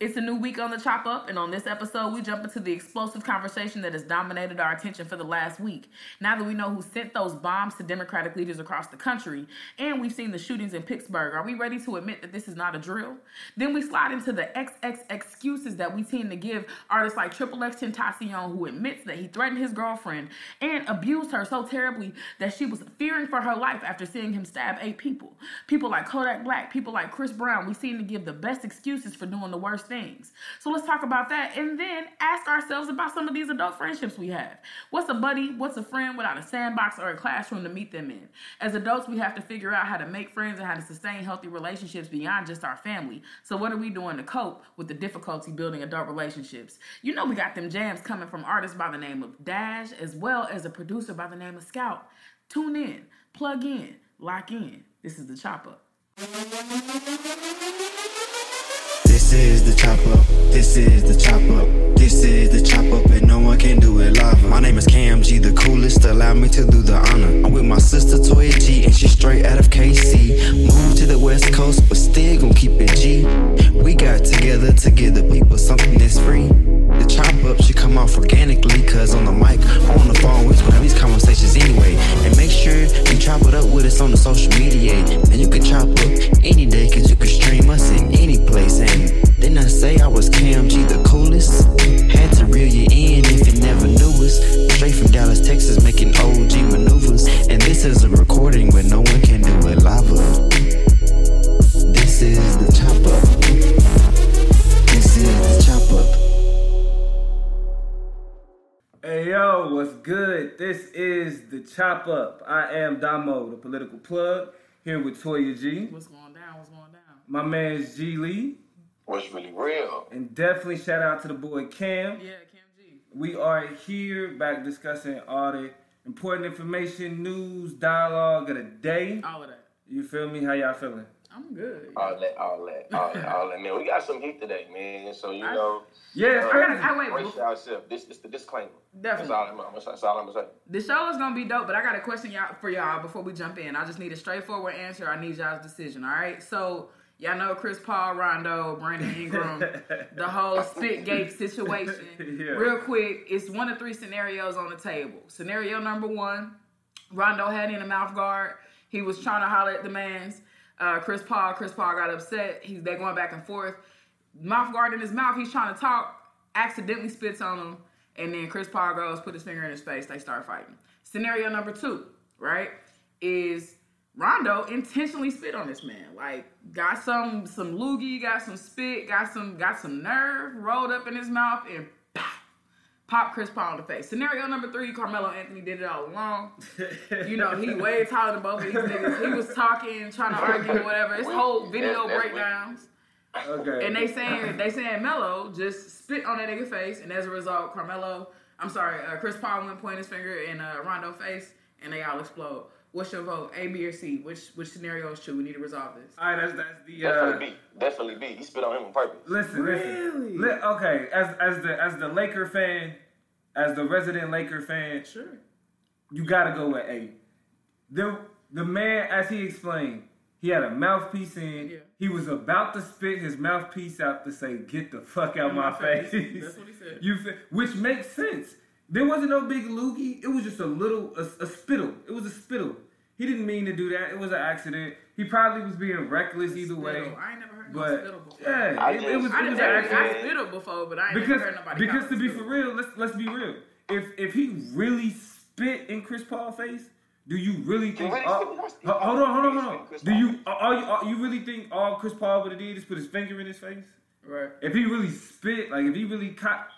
It's a new week on the Chop Up, and on this episode, we jump into the explosive conversation that has dominated our attention for the last week. Now that we know who sent those bombs to Democratic leaders across the country, and we've seen the shootings in Pittsburgh, are we ready to admit that this is not a drill? Then we slide into the XX excuses that we tend to give artists like Triple X Tentacion, who admits that he threatened his girlfriend and abused her so terribly that she was fearing for her life after seeing him stab eight people. People like Kodak Black, people like Chris Brown, we seem to give the best excuses for doing the worst things. So let's talk about that and then ask ourselves about some of these adult friendships we have. What's a buddy? What's a friend without a sandbox or a classroom to meet them in? As adults, we have to figure out how to make friends and how to sustain healthy relationships beyond just our family. So, what are we doing to cope with the difficulty building adult relationships? You know, we got them jams coming from artists by the name of Daj as well as a producer by the name of Scout. Tune in, plug in, lock in. This is the Chop Up. This is the chop up. This is the chop up. This is the chop up, and no one can do it live. My name is Cam G, the coolest. Allow me to do the honor. I'm with my sister Toya G, and she's straight out of KC. Moved to the West Coast, but still gon' keep it G. We got together to give the people something that's free. The chop up should come off organically, cause on the mic, on the phone, we gonna have these conversations anyway. And make sure you chop it up with us on the social media. And you can chop up any day, cause you can stream us in any place. And didn't I say I was Cam G the coolest? Had to reel you in if you never knew us. Straight from Dallas, Texas, making OG maneuvers. And this is a recording where no one can do it live. This is the chop up. This is the chop up. Hey yo, what's good? This is the Chop Up. I am Domo, the political plug, here with Toya G. What's going down? What's going down? My man's G Lee. What's really real? And definitely shout out to the boy Cam. Yeah, Cam G. We are here back discussing all the important information, news, dialogue of the day. All of that. You feel me? How y'all feeling? I'm good. All that, all that, all that, all that. Man, we got some heat today, man. So you I- know, Yeah, uh, I gotta- I wait, brace yourself. This is the disclaimer. Definitely. That's all I'm, I'm, that's all I'm gonna say. The show is gonna be dope, but I got a question y'all for y'all before we jump in. I just need a straightforward answer. I need y'all's decision. All right. So y'all know Chris Paul, Rondo, Brandon Ingram, the whole Spitgate situation. Yeah. Real quick, it's one of three scenarios on the table. Scenario number one: Rondo had in a mouth guard. He was trying to holler at the man's. Uh, Chris Paul, Chris Paul got upset. He's they going back and forth. Mouth guard in his mouth. He's trying to talk. Accidentally spits on him, and then Chris Paul goes put his finger in his face. They start fighting. Scenario number two, right, is Rondo intentionally spit on this man. Like got some some loogie, got some spit, got some got some nerve rolled up in his mouth, and pow, pop Chris Paul in the face. Scenario number three, Carmelo Anthony did it all along. You know, he way taller than both of these niggas. He was talking, trying to argue, whatever. His whole video That's- that's breakdowns. Okay. And they saying they saying Melo just spit on that nigga face, and as a result, Carmelo, I'm sorry, uh, Chris Paul went point his finger in uh, Rondo face, and they all explode. What's your vote? A, B, or C? Which which scenario is true? We need to resolve this. all right, that's that's the uh, Definitely B. Definitely B. He spit on him on purpose. Listen, Really? listen. Li- okay, as as the as the Laker fan, as the resident Laker fan, Sure. you gotta go with A. The the man, as he explained, he had a mouthpiece in. Yeah. He was about to spit his mouthpiece out to say, "Get the fuck out my, face." That's what he said. You fe- which makes sense. There wasn't no big loogie. It was just a little a, a spittle. It was a spittle. He didn't mean to do that. It was an accident. He probably was being reckless either way. I ain't never heard no But spittle before. yeah, I it, it just- was I it didn't was an I accident spittle before, but I ain't because never heard nobody. because to be spittle. for real, let's let's be real. If if he really spit in Chris Paul's face, do you really think? really all- spit in his- Ho- hold on, hold on, hold on. Do Paul. you all you all, you really think all Chris Paul would have did is put his finger in his face? right. If he really spit, like if he really caught,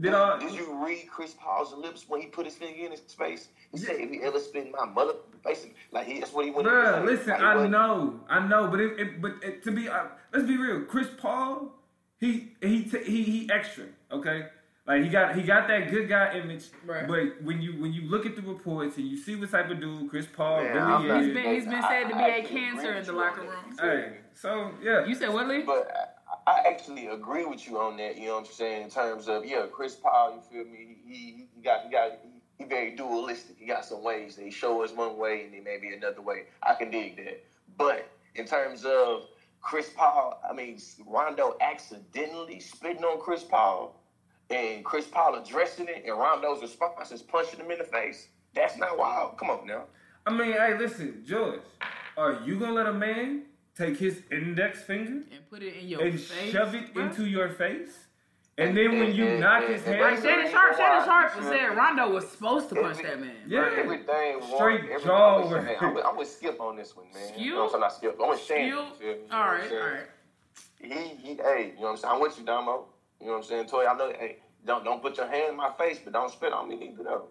did all? Did you read Chris Paul's lips when he put his finger in his face? He said, "If he ever spit in my mother face, like he, that's what he wanted." to Bruh, say. listen, Like, I wasn't- know, I know, but it, it but it, to be, uh, let's be real. Chris Paul, he he t- he he extra, okay. Like he got he got that good guy image, Right. but when you when you look at the reports and you see what type of dude Chris Paul Man, really is, He's been he's been said to be I- I a actually cancer in the locker room. hey, so yeah, You said what, Lee? But I, actually agree with you on that. You know what I'm saying? In terms of yeah, Chris Paul, you feel me? He he, got he got he, very dualistic. He got some ways he show us one way and then maybe another way. I can dig that. But in terms of Chris Paul, I mean, Rondo accidentally spitting on Chris Paul and Chris Paul addressing it and Rondo's response is punching him in the face. That's not wild. Come on now. I mean, hey, listen, George, are you gonna let a man take his index finger And put it in your and face. shove it bruh. into your face? And then when you And- knock and- his and- head, Like Shannon Sharpe, Shannon Sharpe Sure. said Rondo was supposed to punch that man. Yeah. Bro, everything Straight Warren- everything- jaw I'm with, work. I'm, with, I'm with Skip on this one, man. You know what I'm saying? Not Skip. I'm with Shannon. Skill. you feel me? You know All what I'm right, saying? all right. He, he, hey, you know what I'm saying? I'm with you, Domo. You know what I'm saying? Toy, I know, hey, don't don't put your hand in my face, but don't spit on me neither, though.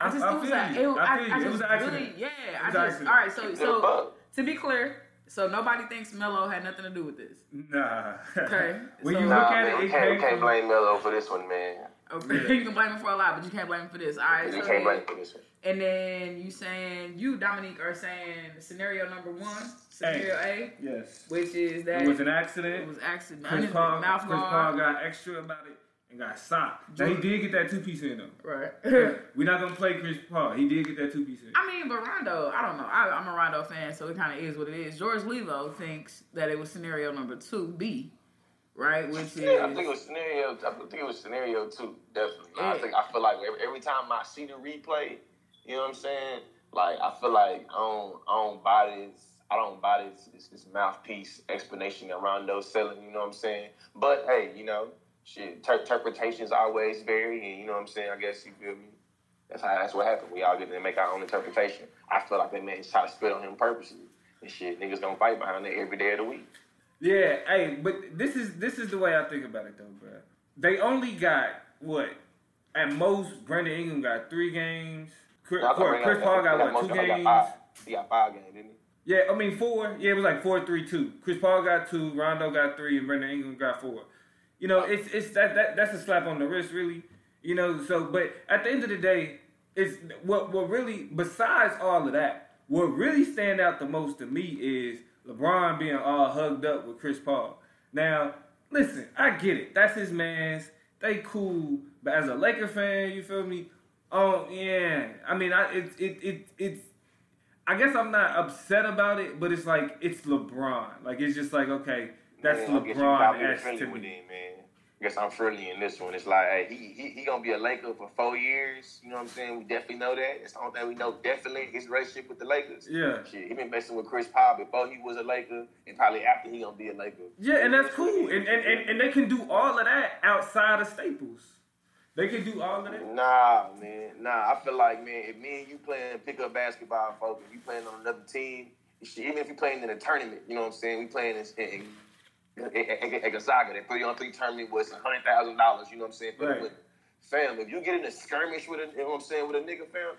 I, I just, I it was feel you. it, I I, feel you. I It just was an accident. really, yeah. It I just, accident. all right. So, so to be clear, so nobody thinks Melo had nothing to do with this. Nah. Okay, when so- you Nah, look at man, it, we can't, can't blame Melo for this one, man. Okay, you can blame him for a lot, but you can't blame him for this. All right. You So can't then, blame him for this one. and then you saying you Dominique are saying scenario number one, scenario A, Yes. which is that It was an accident. it was accident. Chris Paul, mouth Chris. Paul got extra about it and got socked. Now he did get that two piece in though. Right. We're not gonna play Chris Paul. He did get that two piece in. I mean, but Rondo, I don't know. I, I'm a Rondo fan, so it kind of is what it is. George Lilo thinks that it was scenario number two, B, right? Which is I think it was scenario. I think it was scenario two, definitely. I think I feel like every, every time I see the replay, you know what I'm saying? Like I feel like I don't, I don't buy this. I don't buy this, this this mouthpiece explanation that Rondo's selling. You know what I'm saying? But hey, you know, shit, ter- interpretations always vary, and you know what I'm saying. I guess you feel me. That's how that's what happened. We all get to make our own interpretation. I feel like that man try to spit on him purposely. And shit, niggas gonna fight behind it every day of the week. Yeah, hey, but this is this is the way I think about it though, bro. They only got what at most. Brandon Ingram got three games. Chris, thought Chris, Chris Paul he got what two got games? five. He got five games, didn't he? Yeah, I mean four. Yeah, it was like four, three, two. Chris Paul got two, Rondo got three, and Brandon Ingram got four. You know, it's it's that, that that's a slap on the wrist, really. You know, so but at the end of the day, it's what what really besides all of that, what really stand out the most to me is LeBron being all hugged up with Chris Paul. Now, listen, I get it. That's his man's. They cool, but as a Laker fan, you feel me? Oh yeah. I mean, I it it it it's I guess I'm not upset about it, but it's like it's LeBron. Like it's just like okay, that's Man, I guess you probably LeBron esque to with me. him, man. I guess I'm friendly in this one. It's like, hey, he, he he gonna be a Laker for four years. You know what I'm saying? We definitely know that. It's the only thing we know definitely his relationship with the Lakers. Yeah. Shit, he been messing with Chris Paul before he was a Laker, and probably after he gonna be a Laker. Yeah, and that's cool. And and, and and they can do all of that outside of Staples. They can do all of that. Nah, man. Nah, I feel like, man, if me and you playing pickup basketball, folks, if you playing on another team, even if you playing in a tournament, you know what I'm saying? We playing in, in, in, in Gonzaga, that three on three tournament was hundred thousand dollars. You know what I'm saying? Right. the. Fam, if you get in a skirmish with a, you know what I'm saying, with a nigga, fam,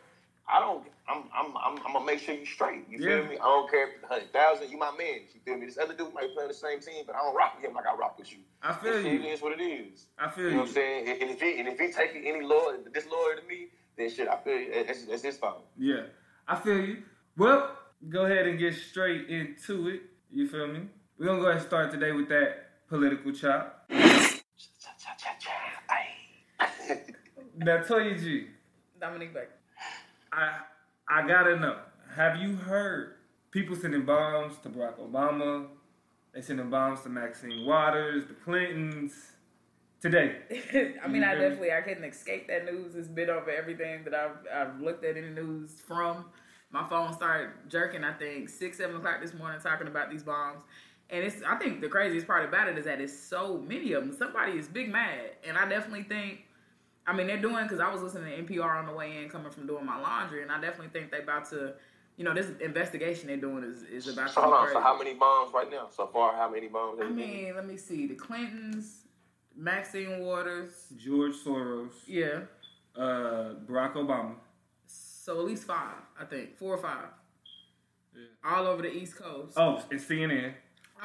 I don't. I'm. I'm. I'm. I'm gonna make sure you straight. You Yeah. feel me? I don't care if it's hundred thousand. You my man. You feel me? This other dude might play on the same team, but I don't rock with him like I rock with you. I feel This you. It is what it is. I feel You You know what I'm saying? And if he and if he taking any loyal, disloyal to me, then shit, I feel it's, that's his fault. Yeah, I feel you. Well, go ahead and get straight into it. You feel me? We're gonna go ahead and start today with that political chop. Now, Toya G, Dominique Beck. I I gotta know. Have you heard people sending bombs to Barack Obama? They sending bombs to Maxine Waters, the Clintons. Today, I mean, I definitely I couldn't escape that news. It's been over everything that I've I've looked at in the news from. My phone started jerking. I think six seven o'clock this morning talking about these bombs, and it's I think the craziest part about it is that it's so many of them. Somebody is big mad, and I definitely think. I mean, they're doing because I was listening to NPR on the way in, coming from doing my laundry, and I definitely think they about to, you know, this investigation they're doing is, is about to So be hold on. crazy. So how many bombs right now? So far, how many bombs? I have you been? mean, let me see. The Clintons, Maxine Waters, George Soros, yeah. uh, Barack Obama. So at least five, I think, four or five, Yeah. all over the East Coast. Oh, it's CNN.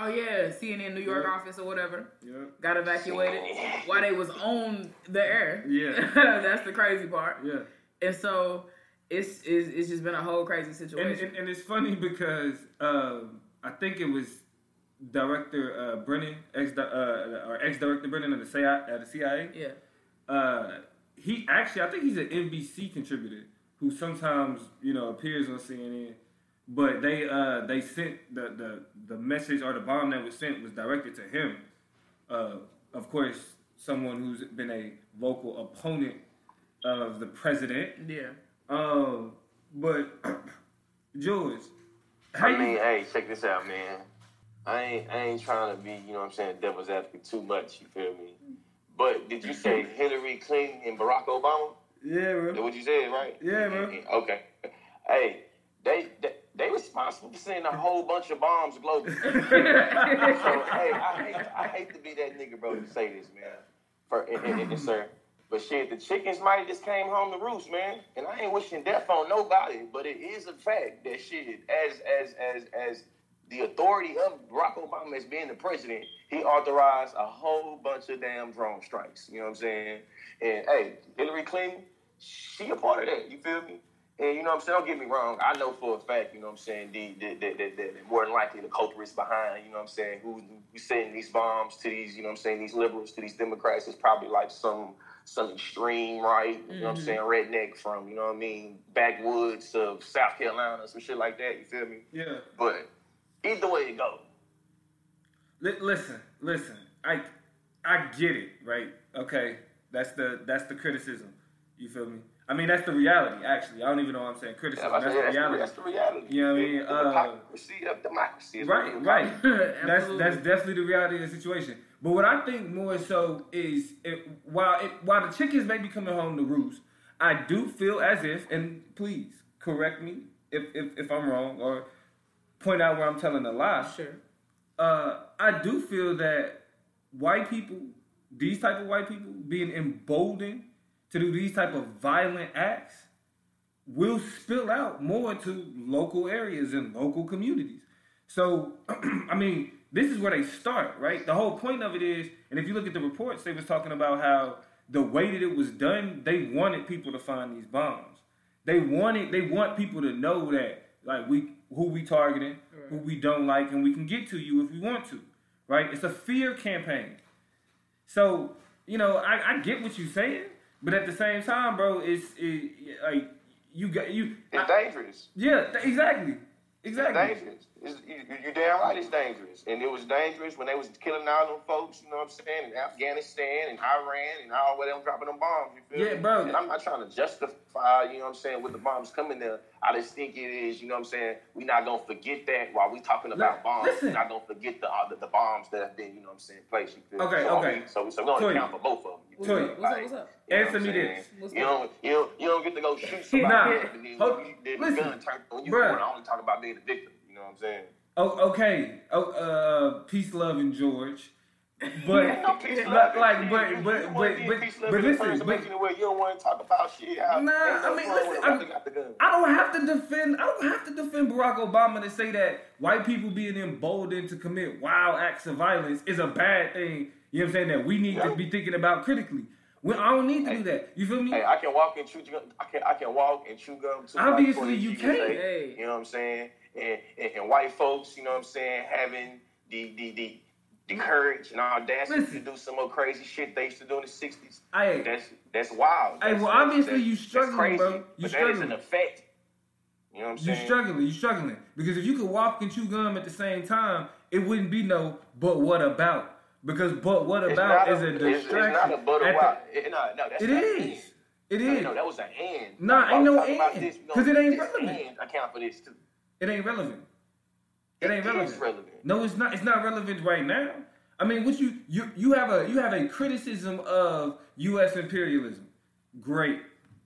Oh yeah, CNN New York Yeah. office or whatever Yep. got evacuated while they was on the air. Yeah. that's the crazy part. Yeah. And so it's it's, it's just been a whole crazy situation. and, and it's funny because um, I think it was director uh, Brennan, ex uh, or ex director Brennan of the CIA. Uh, the CIA. yeah, Uh, he actually, I think he's an NBC contributor who sometimes you know appears on CNN. But they uh they sent the the the message or the bomb that was sent was directed to him. Uh, of course, someone who's been a vocal opponent of the president. Yeah. Um, but George, how I you- hey, check this out, man. I ain't I ain't trying to be, you know what I'm saying, devil's advocate too much, you feel me? But did you say Hillary Clinton and Barack Obama? yeah, That's bro. what you said, right? Yeah, bro. Okay. Hey, they they, they responsible for sending a whole bunch of bombs globally. so hey, I hate I hate to be that nigga, bro, to say this, man. For and, and, and, sir. But shit, the chickens might have just came home to roost, man. And I ain't wishing death on nobody, but it is a fact that shit, as as as as the authority of Barack Obama as being the president, he authorized a whole bunch of damn drone strikes. You know what I'm saying? And hey, Hillary Clinton, she a part of that. You feel me? And you know what I'm saying? Don't get me wrong. I know for a fact, you know what I'm saying, the, the, the, the, the, more than likely the culprits behind, you know what I'm saying, who who's sending these bombs to these, you know what I'm saying, these liberals, to these Democrats, is probably like some some extreme right, you know what I'm mm-hmm. saying, redneck from, you know what I mean, backwoods of South Carolina, some shit like that, you feel me? Yeah. But either way it go. Li- listen, listen. I I get it, right? Okay, that's the that's the criticism. You feel me? I mean, that's the reality. Actually, I don't even know what I'm saying. Criticism. Yeah, that's, that's, the the, reality. that's the reality. You know what I mean? The Uh, hypocrisy of democracy. is Right, it is. right. that's that's definitely the reality of the situation. But what I think more so is, it, while it, while the chickens may be coming home to roost, I do feel as if, and please correct me if if, if I'm wrong or point out where I'm telling a lie. Sure. uh, I do feel that white people, these type of white people, being emboldened to do these type of violent acts, will spill out more to local areas and local communities. So, I mean, this is where they start, right? The whole point of it is, and if you look at the reports, they was talking about how the way that it was done, they wanted people to find these bombs. They wanted, they want people to know that, like we, who we targeting, who we don't like, and we can get to you if we want to, right? It's a fear campaign. So, you know, I, I get what you're saying, but at the same time, bro, it's it, like you got you. It's I- dangerous. yeah, th- exactly, It's exactly. dangerous. It's, you, you- you damn right it's dangerous. And it was dangerous when they was killing all them folks, you know what I'm saying, in Afghanistan and Iran and all where they were dropping them bombs, you feel Yeah, me? bro. And I'm not trying to justify, you know what I'm saying, with the bombs coming there. I just think it is, you know what I'm saying, we not going to forget that while we talking about Li- bombs. listen. We're not going to forget the, uh, the the bombs that have been, you know what I'm saying, placed, you feel me? Okay, so, okay. So, so we're going Toy. to count for both of them. you What's feel Toy. me? What's up? Like, What's up? you know Answer what me I'm saying? this. What's You up? don't, you, don't, you don't get to go shoot somebody Nah. and then Hold- you, then listen. gun turned on you. Bruh. I only talk about being a victim. You know what I'm saying? Oh, okay. Oh, uh, peace, love, and George. But Ain't peace, like, love, like, and but, shit. but, You but, but, peace, but love, and listen, but, making it where you don't want to talk about shit. How, Nah, I mean, listen, with a I- brother got the gun. I don't have to defend. I don't have to defend Barack Obama to say that white people being emboldened to commit wild acts of violence is a bad thing. You know what I'm saying? That we need to be thinking about critically. When I don't need to do that. You feel me? Hey, I can walk and chew gum. I can I can walk and chew gum too. Obviously you can. the GSA, Hey. You know what I'm saying? And, and and white folks, you know what I'm saying, having the the the, the mm. courage and audacity Listen. to do some more crazy shit they used to do in the '60s. Hey. That's that's wild. Hey, well, that's- obviously that's- you struggling, crazy, bro. You but that is struggling. an effect. You know what I'm saying? You struggling. You struggling because if you could walk and chew gum at the same time, it wouldn't be no. But what about? Because but what about is a it's- distraction. It's, not a but at or the- why. It, no, no, that's It not is. It No, is. no, that was an and. Nah, ain't no and. this, it ain't relevant. And account for this too. It ain't relevant. It ain't is relevant. relevant. No, it's not. It's not relevant right now. I mean, what you you you have a you have a criticism of U.S. imperialism. Great,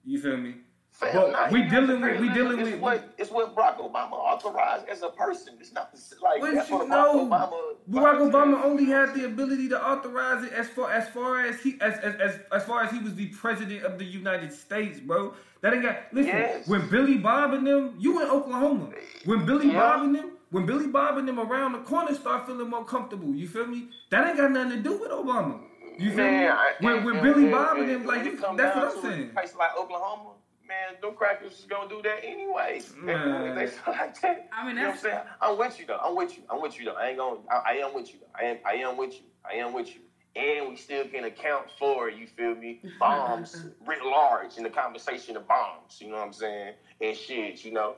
you feel me? Fam, But nah, we dealing with we dealing it's with. what it's what Barack Obama authorized as a person. It's not like What that's you what Barack know? Obama. Barack Obama only had the ability to authorize it as far as far as he as as as, as far as he was the president of the United States, bro. That ain't got listen. Yes. When Billy Bob and them, you in Oklahoma. When Billy Yeah. Bob and them, when Billy Bob and them around the corner start feeling more comfortable, you feel me? That ain't got nothing to do with Obama. You feel me? Man, I- When when Billy Bob and them, like you, that's what I'm saying. A place like Oklahoma, man, them crackers is gonna do that anyways. Man. They feel like that. I mean, you know what I'm saying? I'm with you though. I'm with you. I'm with you though. I ain't gonna. I, I am with you. Though. I am. I am with you. I am with you. And we still can account for, you feel me, bombs writ large in the conversation of bombs. You know what I'm saying? And shit, you know.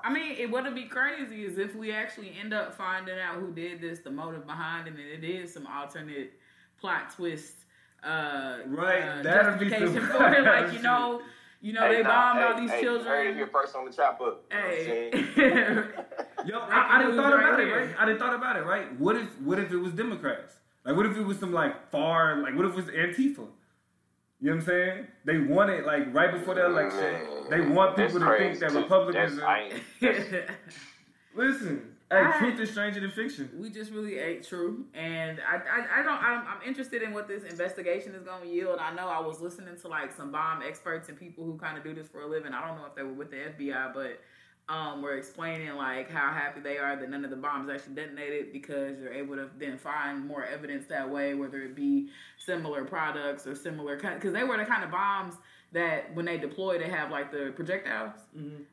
I mean, it would be crazy is if we actually end up finding out who did this, the motive behind it, and it is some alternate plot twist, uh, Right, uh, that'd be justification some for it. Like you know, you know, Hey, they nah, bombed all hey, these hey, Heard it children. here first on the chop up. You know Hey. Yo, I, I didn't thought right about it, right? I didn't thought about it, right? What if what if it was Democrats? Like what if it was some like far like what if it was Antifa? You know what I'm saying? They want it like right before the election. Man, They want people to crazy, think that. Republicans are. Listen, hey, I- truth is stranger than fiction. we just really ate true, and I, I, I don't. I'm, I'm interested in what this investigation is going to yield. I know I was listening to like some bomb experts and people who kind of do this for a living. I don't know if they were with the FBI, but um, were explaining like how happy they are that none of the bombs actually detonated because you're able to then find more evidence that way, whether it be similar products or similar kind. Because they were the kind of bombs that when they deploy, they have like the projectiles.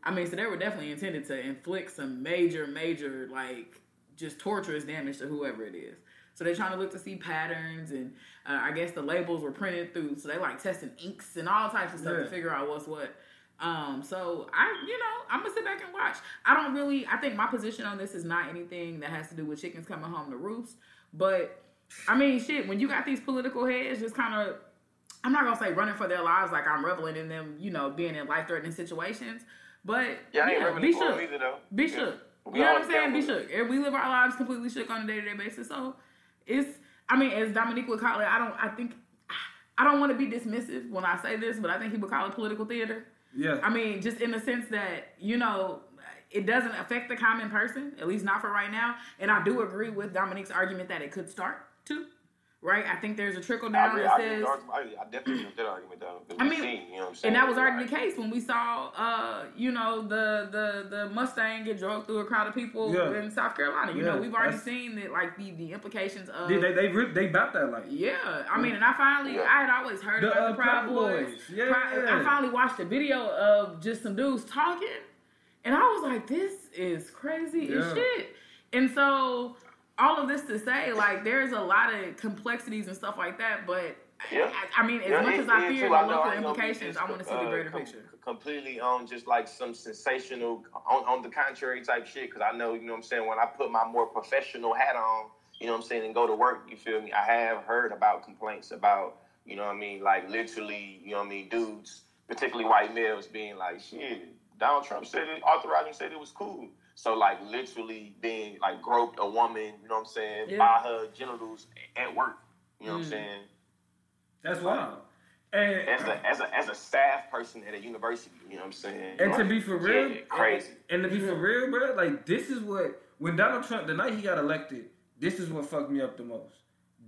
I mean, so they were definitely intended to inflict some major, major like just torturous damage to whoever it is. So they're trying to look to see patterns, and uh, I guess the labels were printed through. So they like testing inks and all types of stuff Yeah. to figure out what's what. Um, so I, you know, I'm gonna sit back and watch. I don't really. I think my position on this is not anything that has to do with chickens coming home to roost. But I mean, shit, when you got these political heads just kind of I'm not gonna say running for their lives like I'm reveling in them, you know, being in life threatening situations. But Yeah, I yeah, be for 'em shook. either though. Be Yeah. shook. We you know what I'm saying? Be gamble. shook. And We live our lives completely shook on a day to day basis. So it's I mean, as Dominique would call it, I don't I think I don't want to be dismissive when I say this, but I think he would call it political theater. Yeah. I mean, just in the sense that, you know, it doesn't affect the common person, at least not for right now. And I do agree with Dominique's argument that it could start to, right? I think there's a trickle I, down agree, that I, agree says. with. I, I definitely agree that argument though. 'cause I mean, seen, you know what I'm? And that was already Like, the case when we saw, uh, you know, the the the Mustang get drugged through a crowd of people Yeah. in South Carolina. You Yeah, know, we've already seen that, like the the implications of. They they they, rip, they bout that like. Yeah, I mean, and I finally, Yeah. I had always heard The, about uh, the Proud Proud Boys. Boys, yeah. Proud- I finally watched a video of just some dudes talking, and I was like, "This is crazy as shit." And so, all of this to say, like, there's a lot of complexities and stuff like that. But Yeah. I, I mean, as Yeah, much it- as I fear the local I ain't gonna be implications, I want to see the uh, greater com- picture. Completely on just like some sensational, on, on the contrary type shit. Because I know, you know what I'm saying, when I put my more professional hat on, you know what I'm saying, and go to work, you feel me? I have heard about complaints about, you know what I mean, like literally, you know what I mean, dudes, particularly white males, being like, shit, Donald Trump said it, and said it was cool. So like literally being like groped a woman, you know what I'm saying, Yeah. by her genitals at work. You know what I'm Mm. saying? That's wild. And as a as a as a staff person at a university, you know what I'm saying? And to be for real, Yeah, crazy. And to be for real, bro, like this is what when Donald Trump the night he got elected, this is what fucked me up the most.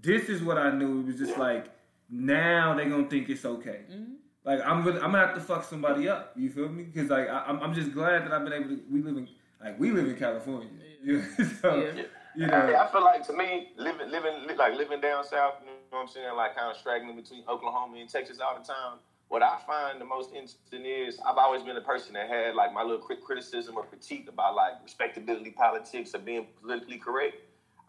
This is what I knew. It was just like now they gonna think it's okay. Mm-hmm. Like I'm really, I'm gonna have to fuck somebody up. You feel me? Because like I, I'm, I'm just glad that I've been able to. We live in like we live in California. You know? so Yeah. you know. I feel like to me, living living like living down south, you know what I'm saying, like kind of straggling between Oklahoma and Texas all the time. What I find the most interesting is I've always been a person that had like my little crit- criticism or critique about like respectability politics or being politically correct.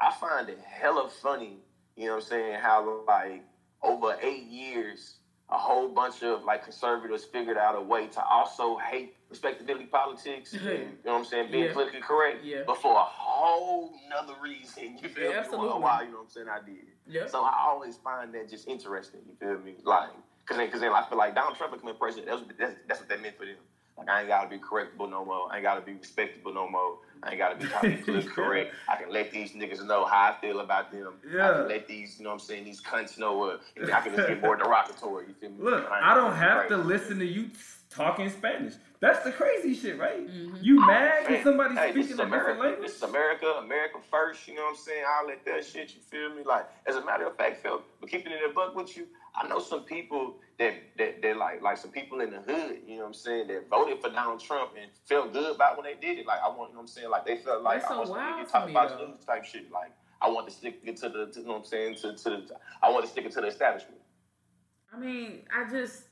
I find it hella funny, you know what I'm saying, how like over eight years, a whole bunch of like conservatives figured out a way to also hate respectability politics and, you know what I'm saying, being Yeah. politically correct, Yeah. but for a whole nother reason. You feel Yeah, me? absolutely. Well, why, you know what I'm saying? I did. Yeah. So I always find that just interesting. You feel me? Like, cause then, cause then I feel like Donald Trump becoming president. That's what, that's, that's what that meant for them. Like I ain't gotta be correctable no more. I ain't gotta be respectable no more. I ain't gotta be trying to politically correct. I can let these niggas know how I feel about them. Yeah. I can let these, you know what I'm saying, these cunts know. Uh, I can just get more derogatory. You feel me? Look, But I don't have to listen to you talking Spanish. That's the crazy shit, right? Mm-hmm. You mad Man, because somebody's hey, speaking a different language? This is America, America first, you know what I'm saying? I'll let that shit, you feel me? Like, as a matter of fact, Phil, but keeping it in a buck with you, I know some people that that that like like some people in the hood, you know what I'm saying, that voted for Donald Trump and felt good about when they did it. Like I want, you know what I'm saying? Like they felt like That's so I want wild to to talk about though. news type shit. Like I want to stick it to the, to, you know what I'm saying, to, to the, I want to stick it to the establishment. I mean, I just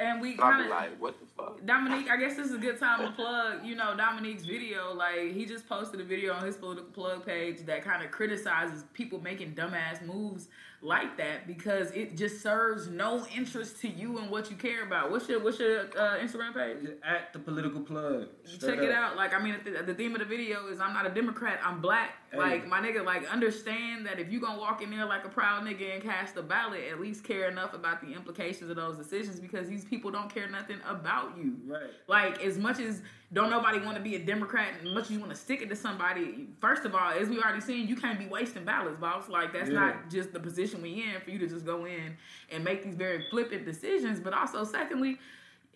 and we And kind of like, what the fuck? Dominique, I guess this is a good time to plug, you know, Dominique's video. Like, he just posted a video on his political plug page that kind of criticizes people making dumbass moves like that because it just serves no interest to you and what you care about. What's your what's your uh, Instagram page? At the political plug. Check it out. Like I mean, the, the, theme of the video is I'm not a Democrat. I'm black. Hey. Like my nigga, like understand that if you gonna walk in there like a proud nigga and cast a ballot, at least care enough about the implications of those decisions because these people don't care nothing about you. Right. Like as much as don't nobody want to be a Democrat and as much as you want to stick it to somebody. First of all, as we already seen, you can't be wasting ballots, boss. Like that's yeah. not just the position we in for you to just go in and make these very flippant decisions. But also, secondly,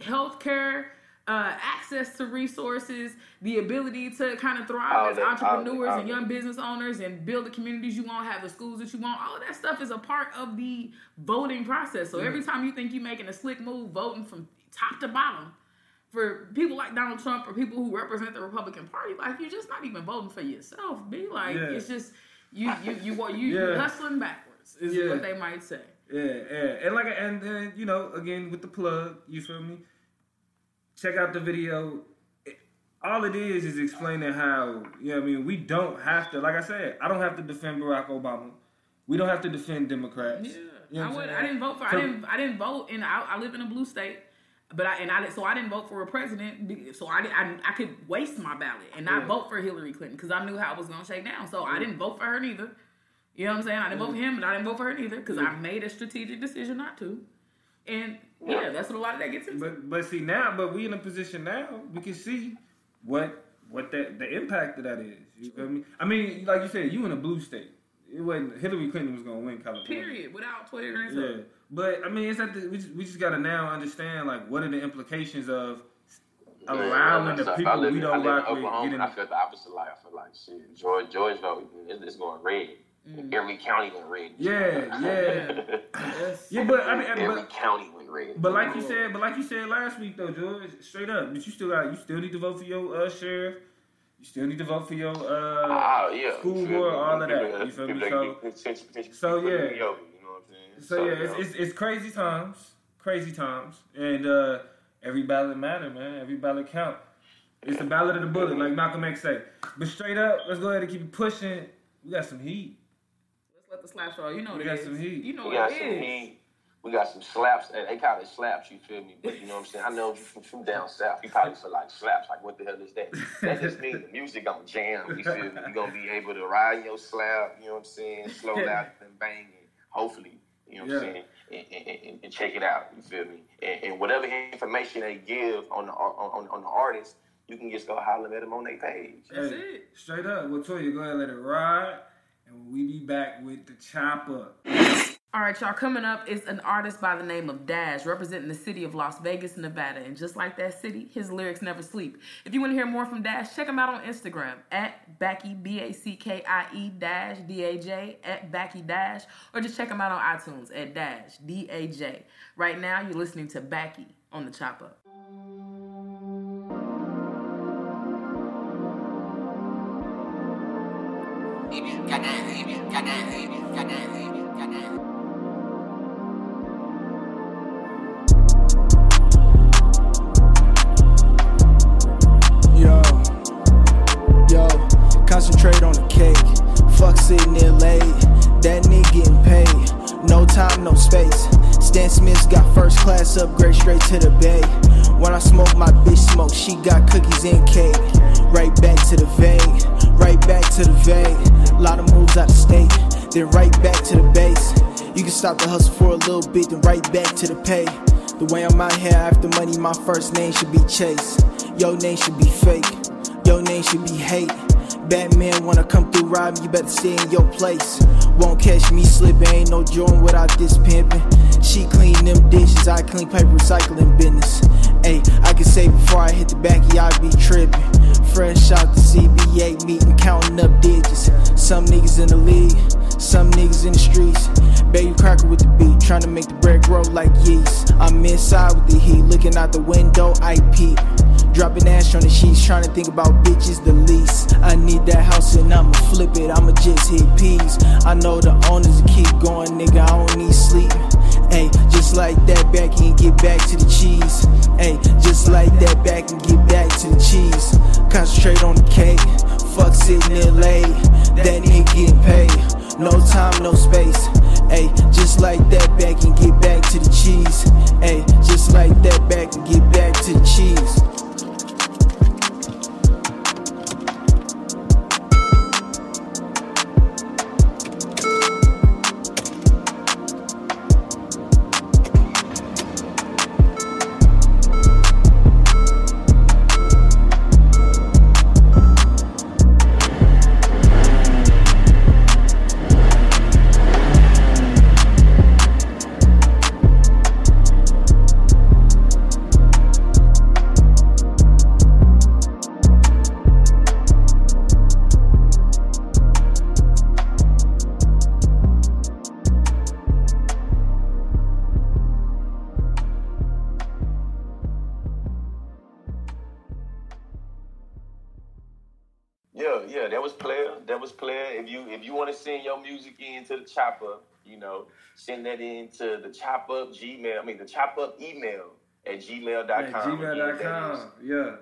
healthcare. Uh, access to resources, the ability to kind of thrive as entrepreneurs and young business owners and build the communities you want, have the schools that you want. All of that stuff is a part of the voting process. So every time you think you're making a slick move, voting from top to bottom, for people like Donald Trump or people who represent the Republican Party, like you're just not even voting for yourself. Be like yeah. it's just you you you you, you yeah. hustling backwards is yeah. what they might say. Yeah, yeah, and like and then you know again with the plug, you feel me? Check out the video. all it is is explaining how you know I mean we don't have to. Like I said, I don't have to defend Barack Obama. We don't have to defend Democrats. Yeah, you know I would. I didn't vote for. So, I didn't. I didn't vote, and I, I live in a blue state. But I and I so I didn't vote for a president. So I I, I could waste my ballot and not yeah. vote for Hillary Clinton because I knew how it was gonna shake down. So yeah. I didn't vote for her neither. You know what I'm saying? I didn't yeah. vote for him, but I didn't vote for her neither because I made a strategic decision not to. And yeah, that's what a lot of that gets into. But but see now, but we in a position now we can see what what that the impact of that is. You feel me? I mean, like you said, you in a blue state. It wasn't Hillary Clinton was gonna win California. Period. Without Twitter and Yeah. But I mean, it's that we just, we just got to now understand like what are the implications of allowing the people live, we don't rock with getting. I feel the opposite. Like I feel like shit. George Georgeville is going red. Mm. Every county went red. Yeah, yeah, yeah. But I mean, every but, county went. But like you said, but like you said last week though, George, straight up. But you still got you still need to vote for your uh, sheriff. You still need to vote for your uh, uh yeah, school board, all of that. You feel me? So, so yeah. So yeah, it's, it's, it's crazy times, crazy times, and uh, every ballot matter, man. Every ballot count. It's the ballot of the bullet, like Malcolm X say. But straight up, let's go ahead and keep it pushing. We got some heat. Let's let the slaps roll. You know we got is. some heat. You know we got some is. heat. We got some slaps. They call it slaps, you feel me? But you know what I'm saying? I know you from, from down south. You probably feel like slaps. Like, what the hell is that? That just means the music gonna jam. You feel me? You're gonna be able to ride your slap, you know what I'm saying? Slow down and bang. And hopefully, you know what yeah. I'm saying? and, and, and, check it out. You feel me? And, and, whatever information they give on the on, on the artist, you can just go holler at them on their page. That's hey, it. Straight up. Well, Toya, go ahead and let it ride, and we be back with the chopper. All right, y'all. Coming up is an artist by the name of Daj, representing the city of Las Vegas, Nevada. And just like that city, his lyrics never sleep. If you want to hear more from Daj, check him out on Instagram at Backie B A C K I E Daj D A J at Backie Daj, or just check him out on iTunes at Daj D A J. Right now, you're listening to Backie on the Chop Up. Sitting there late. That nigga getting paid. No time, no space. Stan Smith's got first class upgrade straight to the bay. When I smoke, my bitch smoke. She got cookies and cake. Right back to the vein. Right back to the vein. Lot of moves out of state. Then right back to the base. You can stop the hustle for a little bit, then right back to the pay. The way I'm out here after money, my first name should be Chase. Your name should be fake. Your name should be hate. Batman wanna come through rob you better stay in your place. Won't catch me slipping, ain't no joint without this pimping. She clean them dishes, I clean paper recycling business. Hey, I can say before I hit the back, I be tripping. Fresh out the CBA meeting, counting up digits. Some niggas in the league, some niggas in the streets. Baby cracker with the beat, trying to make the bread grow like yeast. I'm inside with the heat, looking out the window, I peep. Dropping ash on the sheets, trying to think about bitches the least. I need that house and I'ma flip it, I'ma just hit peas. I know the owners keep going, nigga, I don't need sleep. Hey, just like that back and get back to the cheese. Hey, just like that back and get back to the cheese. Concentrate on the cake, fuck sitting there late. That nigga getting paid, no time, no space. Hey, just like that back and get back to the cheese. Hey, just like that back and get back to the cheese. That into the chop up Gmail. I mean the chop up email at gmail.com. At Again, that gmail.com. Yeah.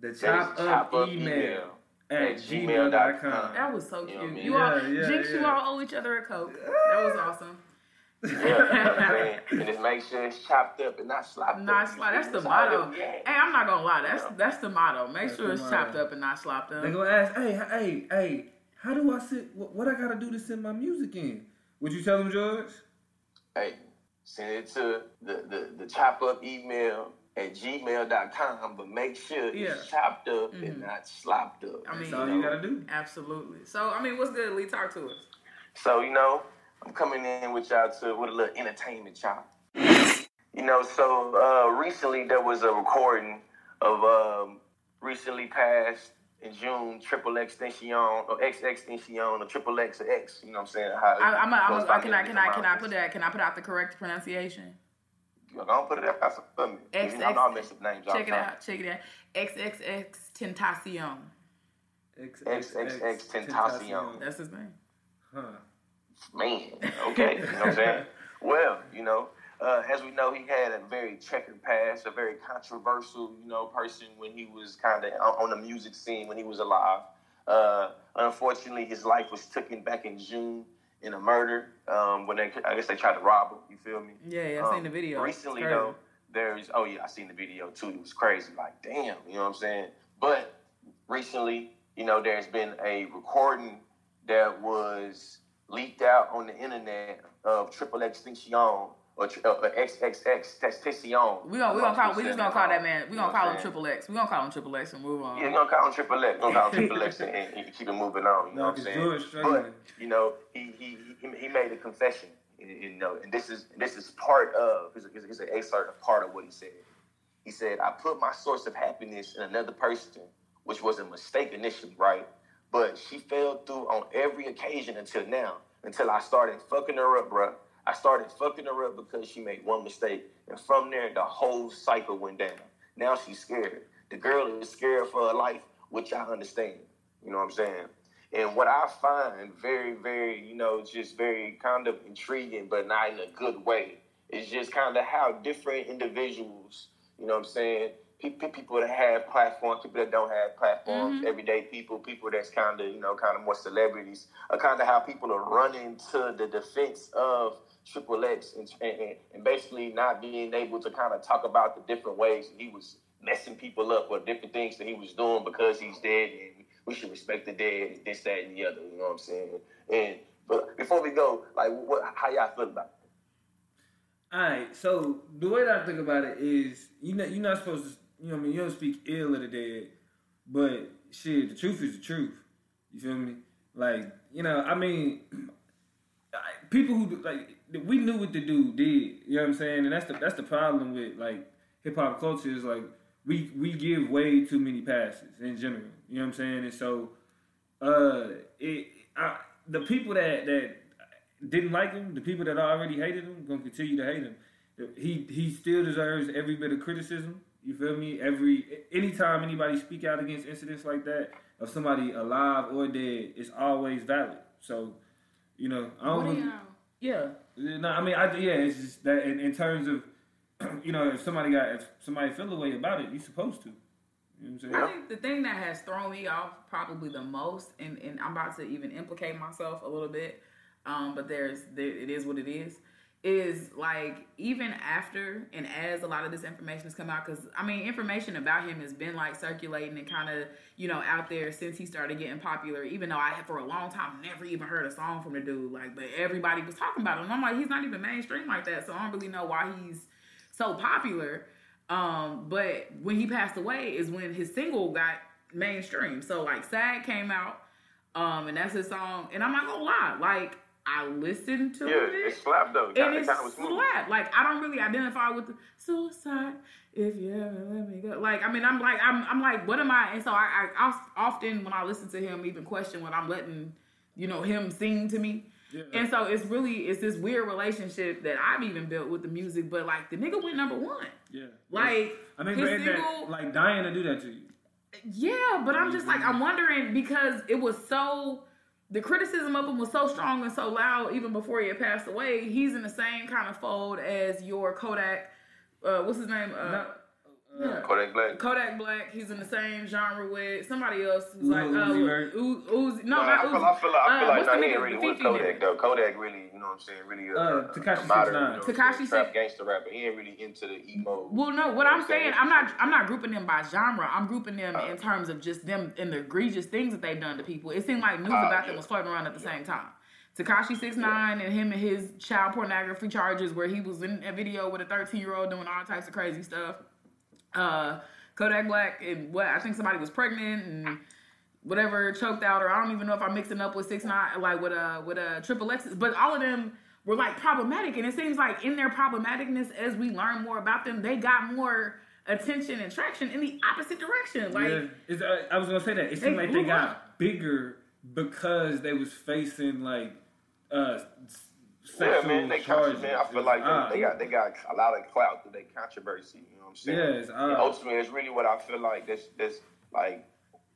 The that is chop up email at gmail.com. That was so You know cute. I mean? You all, Yeah, yeah, Jinx, you all owe each other a coke. That was awesome. Yeah, and just make sure it's chopped up and not slopped Not up. slop. That's the motto. Hey. I'm not gonna lie. That's Yeah. that's the motto. Make That's sure it's motto. chopped up and not slopped up. They gonna ask, hey, hey, hey, how do I sit? What, what I gotta do to send my music in? Would you tell them, George? Hey, send it to the, the, the chop up email at gmail.com, but make sure Yeah. it's chopped up Mhm. and not slopped up. I mean, That's all you gotta do. Absolutely. So I mean, what's good, Lee? Talk to us. So, you know, I'm coming in with y'all to with a little entertainment chop. You know, so uh, recently there was a recording of um, recently passed in June Triple Extension or X Extension or Triple X or X. You know what I'm saying? How I, I'm. A, I'm. goes uh, A, can I? Can I? Can I put that? Can I put out the correct pronunciation? You Don't put it up for me. X, I know I X- mess up names all Check it time. out. Check it out. XXX Tentacion. XXX Tentacion. That's his name. Huh. Man, okay, you know what I'm saying? Well, you know, uh, as we know, he had a very checkered past, a very controversial, you know, person when he was kind of on, on the music scene when he was alive. Uh, unfortunately, his life was taken back in June in a murder um, when they, I guess they tried to rob him. You feel me? Yeah, yeah. I've Um, seen the video. Recently, though, there's oh yeah, I seen the video too. It was crazy. Like damn, you know what I'm saying? But recently, you know, there's been a recording that was leaked out on the internet of Triple Extinction or tri- uh, XXX Testacion. We gonna we gonna call we just gonna call that man. We You gonna call him? Triple X. We gonna call him Triple X and move on. Yeah, we're gonna call him Triple X. We're gonna call him Triple X and, and, and keep it moving on. You know what I'm saying? But you know, he he he, he made a confession. You you know, and this is this is part of. It's, it's, it's an excerpt of part of what he said. He said, "I put my source of happiness in another person, which was a mistake initially, right? But she fell through on every occasion until now. Until I started fucking her up, bruh. I started fucking her up because she made one mistake, and from there, the whole cycle went down. Now she's scared. The girl is scared for her life, which I understand. You know what I'm saying? And what I find very, very, you know, just very kind of intriguing, but not in a good way, is just kind of how different individuals, you know what I'm saying, people, that have platforms, people that don't have platforms, mm-hmm. everyday people, people that's kind of, you know, kind of more celebrities, are kind of how people are running to the defense of Triple X and, and, and basically not being able to kind of talk about the different ways he was messing people up or different things that he was doing because he's dead and we should respect the dead and this, that, and the other. You know what I'm saying? And but before we go, like, what, how y'all feel about it? All right, so the way that I think about it is, you know, you're not supposed to, you know, I mean, you don't speak ill of the dead, but shit, the truth is the truth. You feel me? Like, you know, I mean, people who like we knew what the dude did. You know what I'm saying? And that's the that's the problem with like hip hop culture is like we we give way too many passes in general. You know what I'm saying? And so, uh, it I, the people that that didn't like him, the people that already hated him, gonna continue to hate him. He he still deserves every bit of criticism. You feel me? Every anytime anybody speak out against incidents like that of somebody alive or dead, it's always valid. So, you know, I don't. What do really- y'all- Yeah. no, I mean, I, yeah, it's just that in, in terms of, you know, if somebody got, if somebody feel a way about it, you're supposed to. You know what I'm saying? I think the thing that has thrown me off probably the most, and, and I'm about to even implicate myself a little bit. Um, but there's there, it is what it is. Is like even after and as a lot of this information has come out, because I mean, information about him has been like circulating and kind of you know out there since he started getting popular. Even though I for a long time never even heard a song from the dude, like, but everybody was talking about him. I'm like, he's not even mainstream like that, so I don't really know why he's so popular. Um, but when he passed away is when his single got mainstream. So like Sad came out, um, and that's his song. And I'm not gonna lie, like I listened to Yeah, it. it slapped though. and It it's kind of was smooth. Like I don't really identify with the suicide if you ever let me go. Like I mean, I'm like I'm I'm like, what am I? And so I, I, I often when I listen to him, even question what I'm letting you know him sing to me. Yeah. And so it's really it's this weird relationship that I've even built with the music. But like the nigga went number one. Yeah. Like I mean, his but that, single- like dying to do that to you. yeah, but I'm just like I'm wondering because it was so the criticism of him was so strong and so loud even before he had passed away. He's in the same kind of fold as your Kodak. Uh, what's his name? Uh, No, yeah. Kodak Black. Kodak Black. He's in the same genre with somebody else. Who's like Lil uh, Uzi Vert. Uzi. No, No, not I Uzi. feel, I feel like, I feel Uh, like what's nah, the he ain't nigga, really with Kodak nigga? though. Kodak really, you know what I'm saying, really a, Uh, Takashi Tekashi a modern, you know, Tekashi trap six- gangster rapper. He ain't really into the emo. Well, no, what I'm saying, saying? I'm not, I'm not grouping them by genre. I'm grouping them Uh. in terms of just them and the egregious things that they've done to people. It seemed like news Uh, about them was floating around at the same time. Tekashi six nine and him and his child pornography charges, where he was in a video with a 13 year old doing all types of crazy stuff. Uh, Kodak Black and what I think somebody was pregnant and whatever choked out, or I don't even know if I'm mixing up with six nine, like with a with a triple X. But all of them were like problematic, and it seems like in their problematicness, as we learn more about them, they got more attention and traction in the opposite direction. Like, yeah, it's, uh, I was gonna say that. It seemed They like they got up. bigger because they was facing like uh s- Yeah, sexual man, they charges. contra- man. I feel like Ah. they, they got they got a lot of clout through their controversy. You know what I'm saying? Yeah, it's And odd. ultimately, it's really what I feel like. That's that's like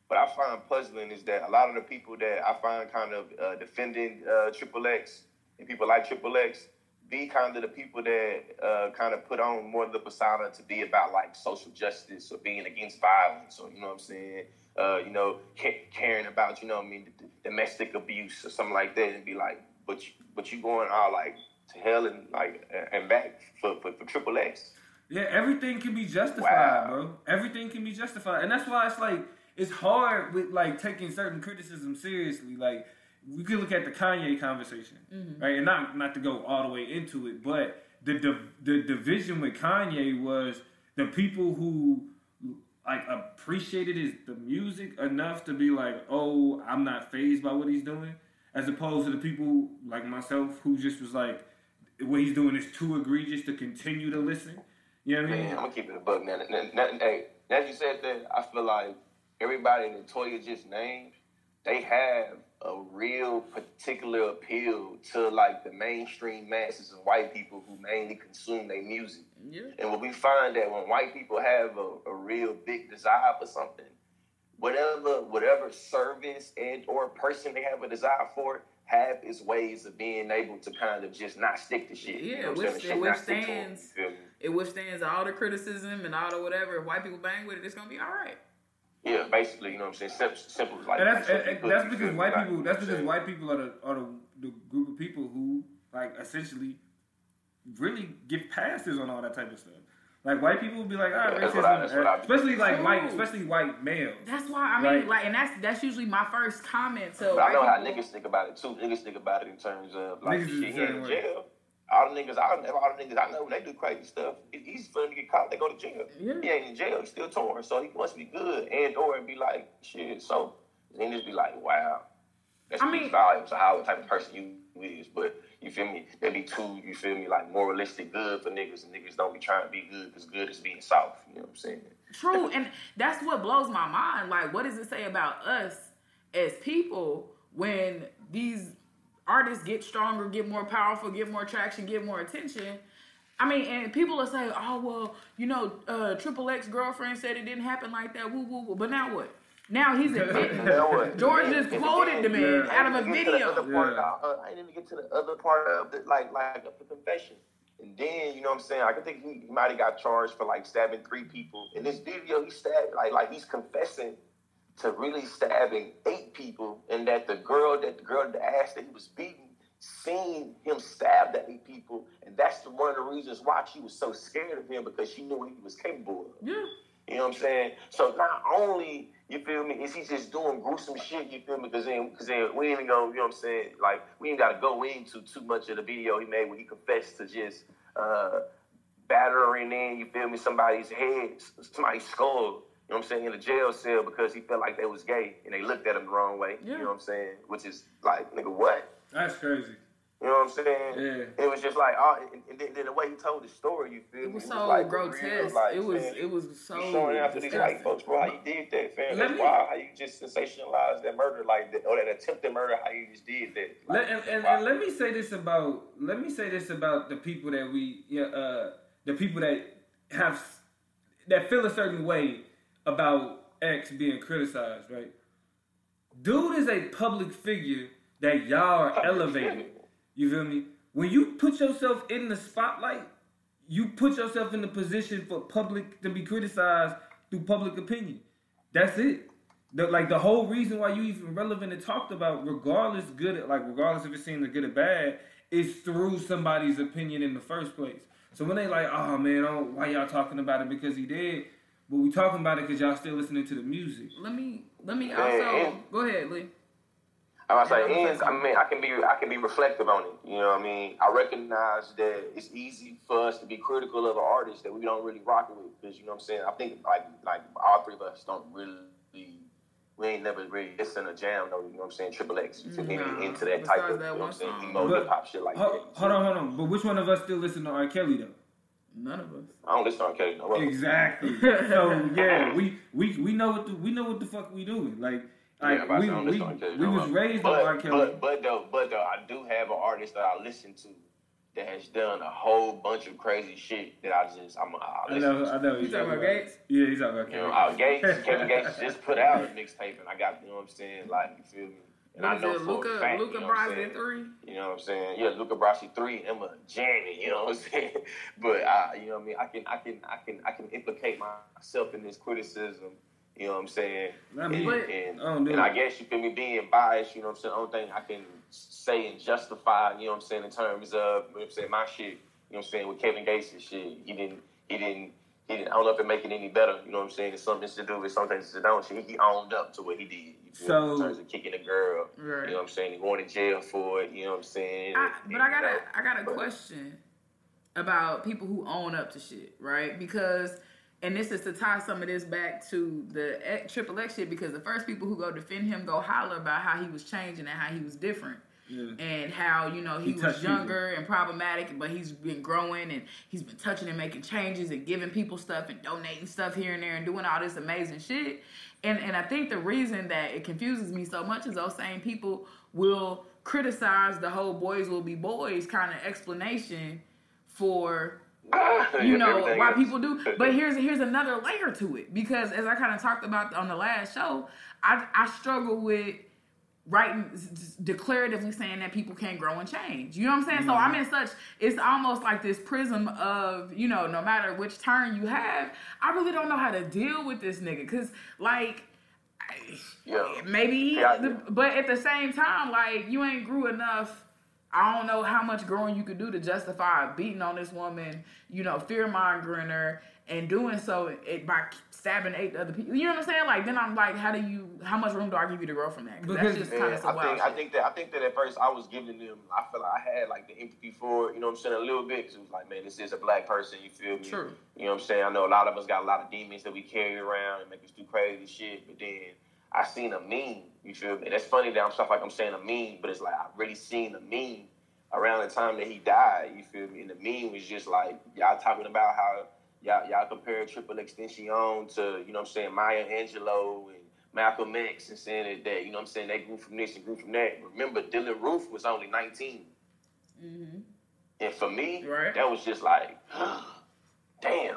what I find puzzling is that a lot of the people that I find kind of uh, defending uh, Triple X and people like Triple X be kind of the people that uh, kind of put on more of the persona to be about like social justice or being against violence or you know what I'm saying. Uh, you know, ca- caring about you know what I mean d- domestic abuse or something like that, and be like, but you, but you going all like to hell and like and back for for, for Triple X. Yeah, everything can be justified, Wow. bro. Everything can be justified, and that's why it's like it's hard with like taking certain criticism seriously. Like we could look at the Kanye conversation, mm-hmm. right? And not not to go all the way into it, but the div- the division with Kanye was the people who like appreciated his the music enough to be like, oh, I'm not phased by what he's doing, as opposed to the people like myself who just was like, what he's doing is too egregious to continue to listen. You know what I mean? Man, I'm gonna keep it a buck now. Now, now, Hey, now that you said that, I feel like everybody that Toya just named, they have a real particular appeal to like the mainstream masses of white people who mainly consume their music. yeah. And what we find that when white people have a, a real big desire for something, whatever whatever service and or person they have a desire for, have its ways of being able to kind of just not stick to shit. Yeah, you know which- it Shit not stick to 'em, withstands-? It withstands all the criticism and all the whatever. If white people bang with it, it's gonna be all right. Yeah, basically, you know what I'm saying? Simple, simple like And that's, and, and that's because feel white people. That's because I'm white people are the are the, the group of people who like essentially really get passes on all that type of stuff. Like white people will be like, ah, Yeah, racism, I- that's what I- especially like True. white, especially white males. That's why I mean, Right. like, and that's that's usually my first comment. So But I know white how niggas think about it too. Niggas think about it in terms of like shit, he in jail. All the niggas, I know, all the niggas I know they do crazy stuff, it's easy for them to get caught. They go to jail. Yeah. He ain't in jail. He's still torn, so he must be good. And or be like, shit. So then just be like, wow. That's I mean- volumes of how the type of person you is. But you feel me? There be two. You feel me? Like moralistic good for niggas, and niggas don't be trying to be good because good is being soft. You know what I'm saying? True, and that's what blows my mind. Like, what does it say about us as people when these artists get stronger, get more powerful, get more traction, get more attention? I mean, and people will say, "Oh, well, you know, uh, Triple X girlfriend said it didn't happen like that." Woo, woo, woo. But now what? Now he's admitting. Now what? George just quoted the man Yeah. out of a I didn't even get to the video. other part Yeah. of the- uh, I didn't even get to the other part of the like like of the confession. And then you know what I'm saying. I can think he, he might have got charged for like stabbing three people. In this video, he stabbed like like he's confessing to really stabbing eight people, and that the girl that the girl that asked that he was beating seen him stab that eight people, and that's the, one of the reasons why she was so scared of him because she knew what he was capable of. Yeah. You know what I'm saying? So not only you feel me, is he just doing gruesome shit? You feel me? Because then, because then we ain't even go. You know what I'm saying? Like we ain't got to go into too much of the video he made when he confessed to just uh, battering in. You feel me? Somebody's head, somebody's skull. You know what I'm saying? In a jail cell because he felt like they was gay and they looked at him the wrong way. Yeah. You know what I'm saying? Which is like, nigga, what? That's crazy. You know what I'm saying? Yeah. It was just like, oh, and, and then, then the way he told the story, you feel me? It me? was It so like grotesque. real, like, it was man, it was so you showing after these white folks, bro, how you did that, fam. Let That's me- wild how you just sensationalized that murder like that, or that attempted murder, how you just did that. Let, and, and, and let me say this about let me say this about the people that we yeah, uh, the people that have that feel a certain way about X being criticized, right? Dude is a public figure that y'all are elevating. You feel me? When you put yourself in the spotlight, you put yourself in the position for public to be criticized through public opinion. That's it. The, like the whole reason why you even relevant and talked about, regardless good, like regardless if it seems good or bad, is through somebody's opinion in the first place. So when they like, oh man, why y'all talking about it because he did? But we talking about it because y'all still listening to the music. Let me let me also and- go ahead, Lee. I was Yeah, like, I'm ends, I mean, I can be, I can be reflective on it. You know what I mean? I recognize that it's easy for us to be critical of an artist that we don't really rock with, because you know what I'm saying. I think like, like all three of us don't really, we ain't never really listen to jam though. You know what I'm saying? Triple X, you feel me? Into that type of, that you know what I'm saying, song. emo hip hop shit like Hold, that. hold on, hold on. But which one of us still listen to R. Kelly though? None of us. I don't listen to R. Kelly no more. Exactly. so yeah, we, we we know what the we know what the fuck we doing. Like like Yeah, but we we, listen to R. Kelly we no was raised but, on R. Kelly. But, but though, but though, I do have an artist that I listen to that has done a whole bunch of crazy shit that I just I'm I I know, to. I know. You talking about Gates? Yeah, he's talking about You Kelly. know, out oh, Gates, Kevin Gates just put out a mixtape, and I got you know what I'm saying. Like you feel me? And I What is know it, for Luca a fact, Luca you know Brasi three? You know what I'm saying? Yeah, Luca Brasi three, Emma Janet. You know what I'm saying? But I, you know what I mean? I can, I can, I can, I can implicate myself in this criticism. You know what I'm saying? I mean, and, But- and, I and I guess you feel me being biased. You know what I'm saying? The only thing I can say and justify. You know what I'm saying in terms of you know what I'm saying my shit. You know what I'm saying with Kevin Gates' shit. He didn't, he didn't. He didn't, I don't know if it make it any better, you know what I'm saying? It's something to do with something to don't shit. He owned up to what he did. You feel me? So- in terms of kicking a girl, Right. you know what I'm saying? Going to jail for it, you know what I'm saying? I, And, but I got you know, a I got a but- question about people who own up to shit, right? Because and this is to tie some of this back to the triple X shit because the first people who go defend him go holler about how he was changing and how he was different. Yeah. And how you know he, He was younger and problematic, but he's been growing and he's been touching and making changes and giving people stuff and donating stuff here and there and doing all this amazing shit. And and I think the reason that it confuses me so much is those same people will criticize the whole "boys will be boys" kind of explanation for you know why people do. But here's here's another layer to it because as I kind of talked about on the last show, I I struggle with s- declaratively saying that people can't grow and change. You know what I'm saying? So I'm in such it's almost like this prism of, you know, no matter which turn you have, I really don't know how to deal with this nigga cuz like Yeah. maybe he, Yeah. the, but at the same time like you ain't grew enough I don't know how much growing you could do to justify beating on this woman, you know, fear mongering her, and doing so it, by stabbing eight other people. You know what I'm saying? Like then I'm like, how do you? How much room do I give you to grow from that? Because- that's just kind of some I wild think I think that I think that at first I was giving them I feel like I had like the empathy for it, you know what I'm saying, a little bit because it was like, man, this is a black person, you feel me? True. You know what I'm saying? I know a lot of us got a lot of demons that we carry around and make us do crazy shit, but then I seen a meme, you feel me? And that's funny that I'm stuff like I'm saying a meme, but it's like I've really seen a meme around the time that he died, you feel me? And the meme was just like y'all talking about how y'all y'all compare XXXTentacion to, you know what I'm saying, Maya Angelou and Malcolm X and saying that, that, you know what I'm saying, they grew from this and grew from that. Remember, Dylann Roof was only 19. Mm-hmm. And for me, Right. that was just like, damn.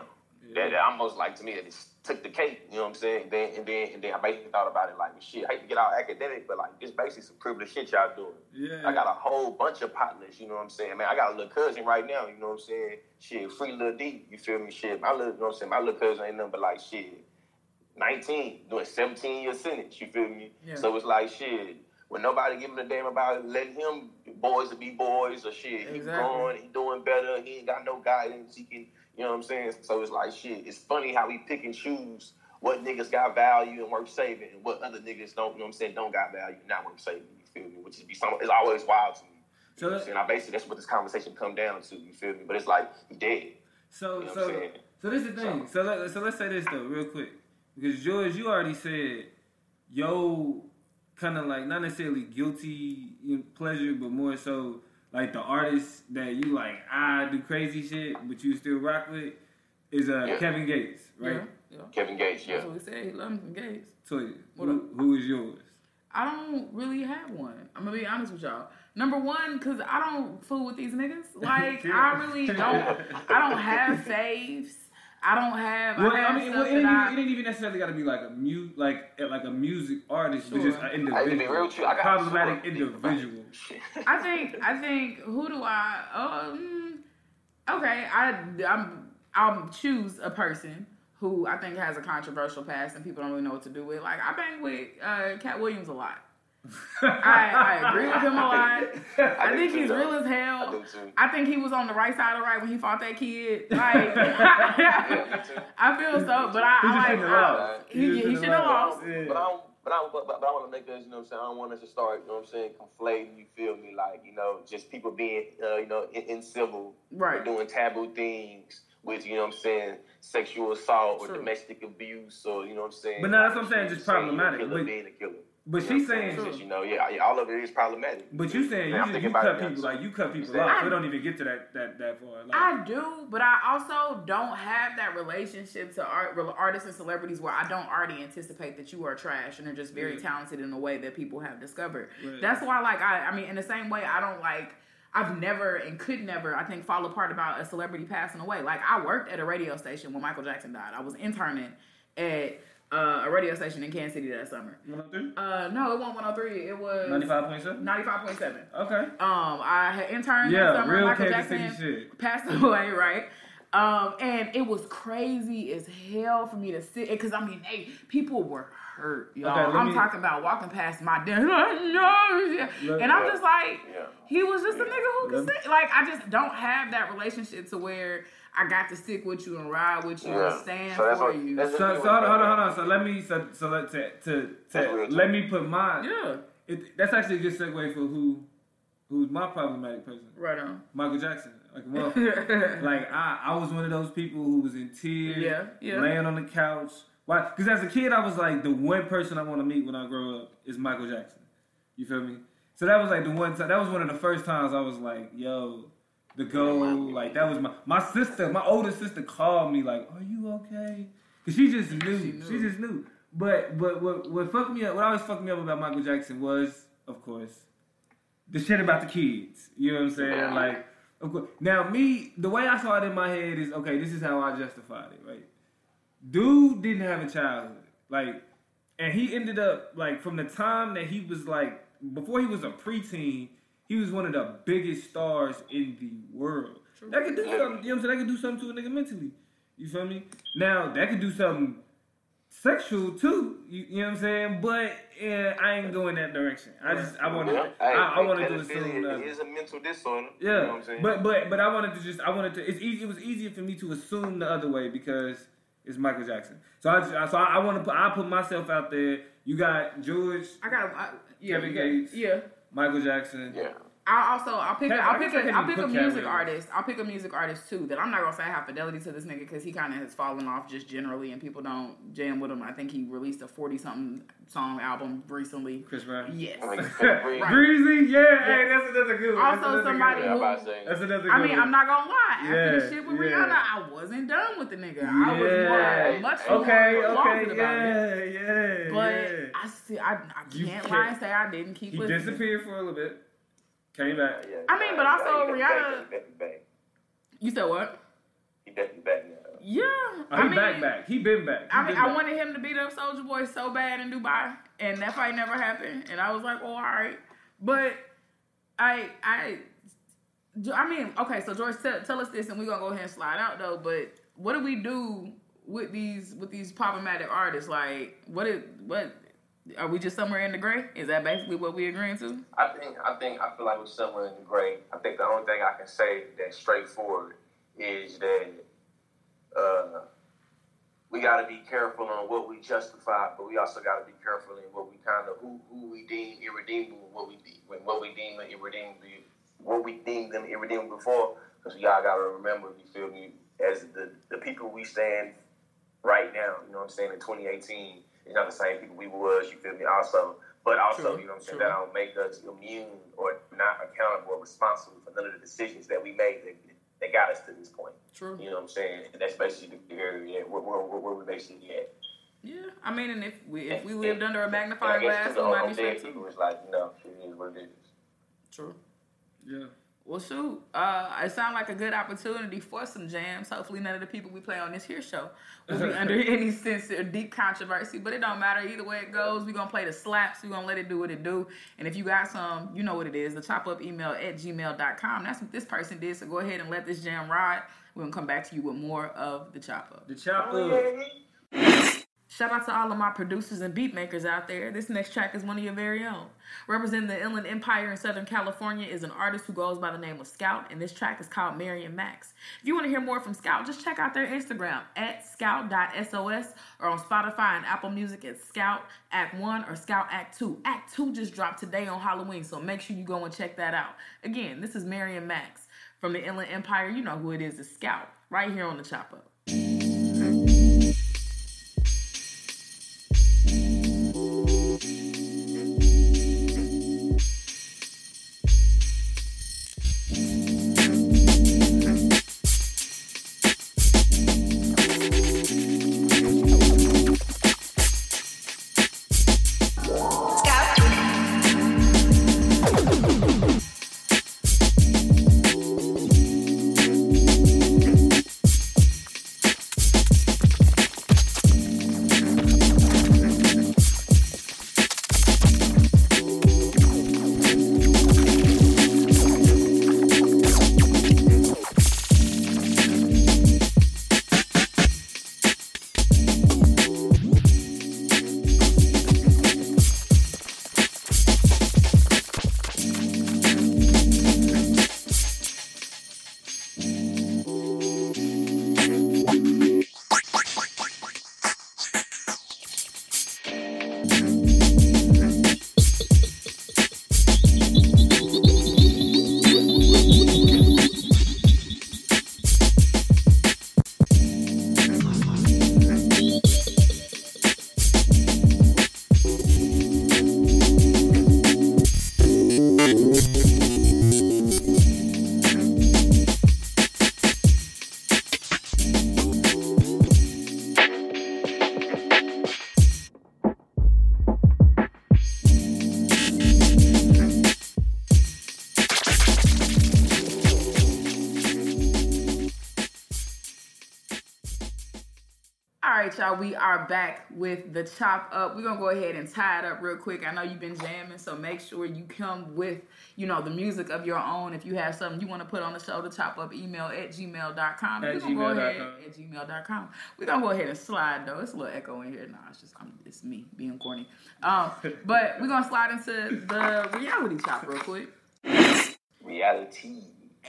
That, that almost like to me, it just took the cake. You know what I'm saying? Then and then and then I basically thought about it like, shit. I hate to get all academic, but like, this basically some privileged shit y'all doing. Yeah. I got a whole bunch of partners, you know what I'm saying? Man, I got a little cousin right now, you know what I'm saying? Shit, free little D, you feel me? Shit, my little, you know what I'm saying? My little cousin ain't nothing but like shit, 19, doing 17 year sentence, you feel me? Yeah. So it's like shit. when nobody giving a damn about it, letting him boys to be boys or shit. He Exactly. growing, he doing better. He ain't got no guidance. He can, you know what I'm saying? So it's like shit. It's funny how we pick and choose what niggas got value and worth saving, and what other niggas don't. You know what I'm saying? Don't got value, not worth saving. You feel me? Which is be some. It's always wild to me. So You know what I'm saying? I basically that's what this conversation come down to. You feel me? But it's like dead. So You know so so this is the thing. So let so let's say this though, real quick, because George, you already said, yo, kind of like not necessarily guilty pleasure, but more so like the artist that you like, I do crazy shit, but you still rock with, is uh Yeah. Kevin Gates, right? Yeah, yeah. Kevin Gates, yeah. That's what we said. He loved him Gates. So What who, who is yours? I don't really have one. I'm gonna be honest with y'all. Number one, cause I don't fool with these niggas. Like I really don't. I don't have faves. I don't have. Well, I have I mean, stuff well, it, ain't that even, I, it ain't even necessarily got to be like a mu like like a music artist, but just an I individual, be real with you. I got problematic super deep about it. individual. I think. I think. Who do I? Um. Okay. I. I'm. I'll choose a person who I think has a controversial past and people don't really know what to do with. Like I bang with uh, Katt Williams a lot. I, I agree with him a lot. I do think too, he's real as I hell. do too. I think he was on the right side of the right when he fought that kid. Like, Yeah. I feel so, but I, He I like. I, lost. he he should have lost. Yeah. But I don't, but I, but, but I want to make us, you know what I'm saying? I don't want us to start, you know what I'm saying, conflating, you feel me? Like, you know, just people being, uh, you know, in, in civil, Right. doing taboo things with, you know what I'm saying, sexual assault or domestic abuse or, you know what I'm saying? But no, that's what I'm saying, just saying you're problematic. Killer But- being a killer. But You she's what I'm saying, It's you know, yeah, yeah, all of it is problematic. but you saying you, I'm just, thinking you about cut people like you cut people off. So it don't even get to that that that far. Like, I do, but I also don't have that relationship to art, artists and celebrities where I don't already anticipate that you are trash and are just very Yeah. talented in a way that people have discovered. Right. That's why, like, I, I mean, in the same way, I don't like. I've never and could never, I think, fall apart about a celebrity passing away. Like, I worked at a radio station when Michael Jackson died. I was interning at uh, a radio station in Kansas City that summer. 103? Uh, no, it wasn't 103. It was 95.7? 95.7. Okay. Um, I had interned Yeah, that summer. real Michael Kansas Jackson City shit. passed away, right? Um, and it was crazy as hell for me to sit because I mean, hey, people were hurt, y'all. Okay, I'm me- talking about walking past my Let- and I'm just like, yeah. he was just a nigga who could sit. Like, I just don't have that relationship to where I got to stick with you and ride with you and stand So for what- you. So, so hold on, hold on, hold on. So let me so so let to to, That's to let me put my yeah, it, that's actually a good segue for who who's my problematic person. right on. Michael Jackson. Like well, like I, I was one of those people who was in tears, Yeah, yeah. laying on the couch. Why? Because as a kid, I was like, the one person I want to meet when I grow up is Michael Jackson. You feel me? So that was like the one time. That was one of the first times I was like, yo, the go. Like that was my my sister, my older sister called me like, are you okay? Cause she just knew. She She, just knew. But but what what fucked me up? What always fucked me up about Michael Jackson was, of course, the shit about the kids. You know what I'm saying? Yeah. Like, of course. Now, me, the way I saw it in my head is okay. This is how I justified it. Right? Dude didn't have a childhood. Like, and he ended up like from the time that he was like before he was a preteen, he was one of the biggest stars in the world. That could do something. You know what I'm saying? That could do something to a nigga mentally. You feel me? Now that could do something sexual too. You, you know what I'm saying? But yeah, I ain't going that direction. I just I wanted Yeah. to, Hey, I, I wanted to pedophilia assume that. is a mental disorder. Yeah, You know what I'm saying? but but but I wanted to just I wanted to. It's easy. It was easier for me to assume the other way because it's Michael Jackson. So I just, so I, I want to put I put myself out there. You got George, I got, I, yeah, Kevin Gates. yeah. Michael Jackson. yeah. I also I'll pick a, Cat- I'll pick guess I a can't I'll pick a music artist. I'll pick a music artist too that I'm not gonna say I have fidelity to this nigga because he kind of has fallen off just generally and people don't jam with him. I think he released a forty something song album recently. Chris Brown. Yes. I mean, Philip Right. Breezy, yeah, hey, that's another good one. That's Also another somebody good I'm one. about to say. That's another good I mean, one. I'm not gonna lie. After Yeah, the shit with yeah. Rihanna, I wasn't done with the nigga. I was Yeah. more, much more Okay, closet okay, about it. yeah, yeah, But yeah. I see, I, I can't can't- lie and say I didn't keep He listening. disappeared for a little bit, came back. Yeah, I mean, but yeah, also he definitely Rihanna- back, He back. You said what? He definitely back now. Yeah. Oh, I he mean, back back. He been back. He I mean, been I wanted him to beat up Soulja Boy so bad in Dubai, and that fight never happened. And I was like, "Oh, all right," but I, I, I mean, okay. So George, tell, tell us this, and we're gonna go ahead and slide out though. But what do we do with these with these problematic artists? Like, what it what? Are we just somewhere in the gray? Is that basically what we're agreeing to? I think I think I feel like we're somewhere in the gray. I think the only thing I can say that's straightforward is that uh, we got to be careful on what we justify, but we also got to be careful in what we kind of who, who we deem irredeemable, what we when what we deem irredeemable, what we deem them irredeemable for. Because y'all got to remember, you feel me, as the the people we stand right now. You know what I'm saying in 2018 it's not the same people we was, you feel me? Also, but also, you know what I'm saying, that don't make us immune or not accountable or responsible for none of the decisions that we made that, that got us to this point. True. You know what I'm saying? And that's basically the area where, where, where, where we basically at. Yeah, I mean, and if we if we lived under a magnifying glass, we might be old straight dead too. it's like, you know, it is what it is. True. Yeah. Well, shoot. Uh, it sounds like a good opportunity for some jams. Hopefully, none of the people we play on this here show will be under any sense or deep controversy. But it don't matter either way it goes. We're gonna play the slaps. We're gonna let it do what it do. And if you got some, you know what it is. The chop up email at gmail.com. That's what this person did. So go ahead and let this jam ride. We're gonna come back to you with more of the chop up. The chop Oh, up. Shout out to all of my producers and beat makers out there. This next track is one of your very own. Representing the Inland Empire in Southern California is an artist who goes by the name of Scout, and this track is called Mary and Max. If you want to hear more from Scout, just check out their Instagram at scout.sos or on Spotify and Apple Music at Scout Act 1 or Scout Act 2. Act 2 just dropped today on Halloween, so make sure you go and check that out. Again, this is Mary and Max from the Inland Empire. You know who it is, it's Scout, right here on the Chop Up. We are back with the chop up. We're gonna go ahead and tie it up real quick. I know you've been jamming, so make sure you come with, you know, the music of your own. If you have something you want to put on the show, the chop up email at gmail.com. At We're gonna go ahead gmail.com. at gmail.com. We're gonna go ahead and slide though. It's a little echo in here. No, it's just I'm, it's me being corny. Um, but we're gonna slide into the reality chop real quick. Reality.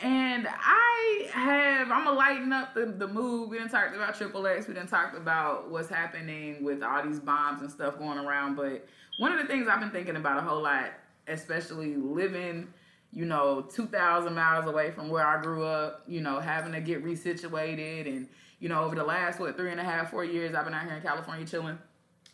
And I have, I'm gonna lighten up the, the mood. We didn't talk about Triple X. We didn't talk about what's happening with all these bombs and stuff going around. But one of the things I've been thinking about a whole lot, especially living, you know, 2,000 miles away from where I grew up, you know, having to get resituated. And, you know, over the last, what, three and a half, four years, I've been out here in California chilling.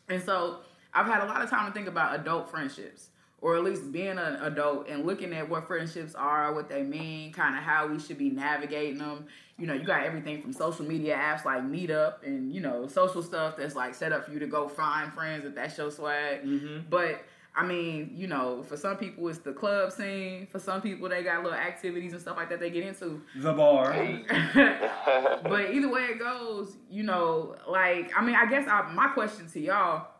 And so I've had a lot of time to think about adult friendships, or at least being an adult and looking at what friendships are, what they mean, kind of how we should be navigating them. You know, you got everything from social media apps like Meetup and, you know, social stuff that's like set up for you to go find friends if that's your swag. Mm-hmm. But I mean, you know, for some people it's the club scene. For some people they got little activities and stuff like that they get into. The bar. but either way it goes, you know, like I mean, I guess I, my question to y'all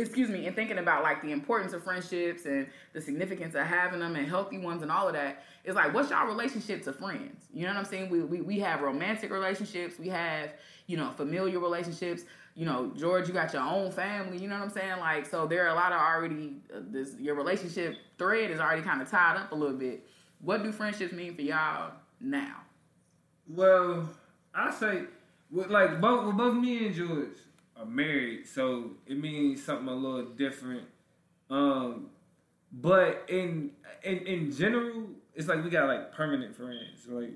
excuse me, and thinking about like the importance of friendships and the significance of having them and healthy ones and all of that, it's like, what's y'all relationship to friends? You know what I'm saying? We, we, we have romantic relationships, we have, you know, familiar relationships. You know, George, you got your own family. You know what I'm saying? Like, so there are a lot of already uh, this your relationship thread is already kind of tied up a little bit. What do friendships mean for y'all now? Well, I say, with like both with both me and George are married, so it means something a little different. Um, but in in in general, it's like we got like permanent friends. Like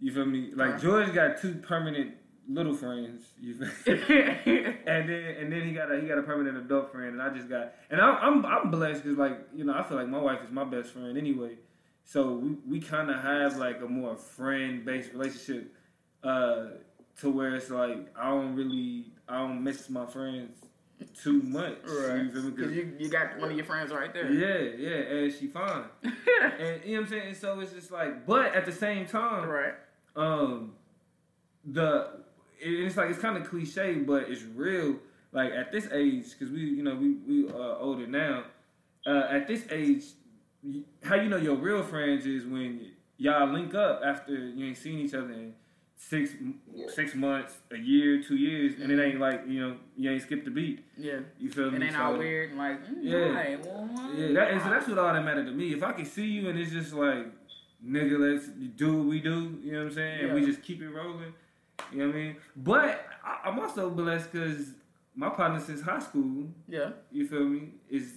you feel me? Like George got two permanent little friends. You feel and then and then he got a he got a permanent adult friend, and I just got and I'm I'm, I'm blessed because like you know I feel like my wife is my best friend anyway. So we, we kind of have like a more friend based relationship uh, to where it's like I don't really I don't miss my friends too much. Right. You feel me? 'Cause- Because you, you got one of your friends right there. yeah, yeah, and she fine. and you know what I'm saying? And so it's just like, but at the same time, right. um, the it- it's like it's kind of cliche, but it's real. Like at this age, because we you know we we uh, older now. Uh, at this age, how you know your real friends is when y'all link up after you ain't seen each other in six Yeah. six months, a year, two years, and it ain't like you know you ain't skipped a beat. Yeah. You feel It me? ain't all So- weird and like, mm, Yeah. right, well, yeah, that, and so that's what all that mattered to me. If I can see you and it's just like, nigga, let's do what we do, you know what I'm saying? And we just keep it rolling, you know what I mean? But I, I'm also blessed because my partner since high school, yeah. you feel me, is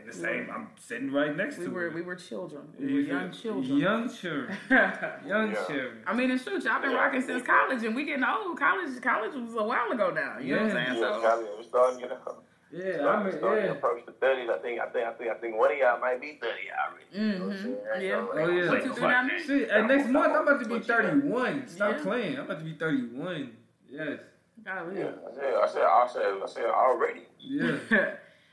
in the same, I'm sitting right next We to were her. we were children. We were feel young children. Young children. Young Yeah. children. I mean, it's true. I've been Yeah. rocking since college, and we getting old. College, college was a while ago now. You know what I'm saying? Yeah, So, Charlie, we're starting to get up. Yeah, I Starting, mean, starting to yeah. approach the thirties. I think, I think, I think, I think one of y'all might be thirty already. You know what I'm Mhm. saying? Yeah. So, Oh, yeah. What you do now? And next month I'm about to be What you got? 31. Stop Yeah. playing. I'm about to be 31. Yes. golly. Yeah, I said, I said, I said, I said already. Yeah.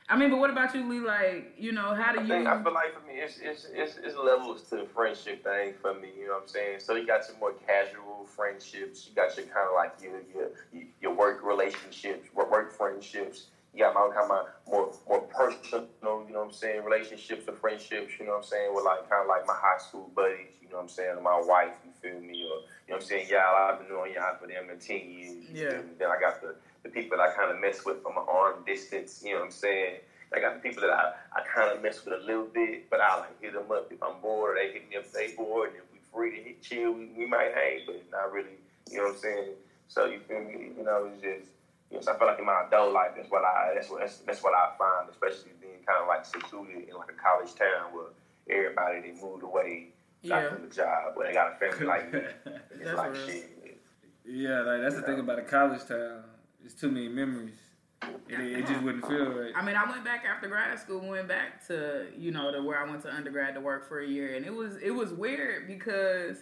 I mean, but what about you, Lee? Like, you know, how do you? I think I feel like for me, it's it's it's, it's levels to the friendship thing for me. You know what I'm saying? So you got your more casual friendships. You got your kind of like your your your work relationships, work friendships. You got my kind of my more more personal. You know what I'm saying? Relationships or friendships. You know what I'm saying? With like kind of like my high school buddies. You know what I'm saying? My wife. You feel me? Or you know what I'm saying? Y'all, I've been knowing y'all for them in ten years. Yeah. Then I got the the people that I kind of mess with from an arm distance. You know what I'm saying? I got the people that I, I kind of mess with a little bit, but I like hit them up if I'm bored. They hit me up if they bored, and if we free to hit chill, we, we might hang, but not really. You know what I'm saying? So you feel me? You know, it's just. You know, so I feel like in my adult life, that's what I that's what that's, that's what I find, especially being kind of like secluded in like a college town where everybody they moved away, got Yeah. From the job, where they got a family like me. It's That's like real. shit. Yeah, like that's the thing about a college town. It's too many memories. It, it just wouldn't feel right. I mean, I went back after grad school, went back to you know to where I went to undergrad to work for a year, and it was it was weird because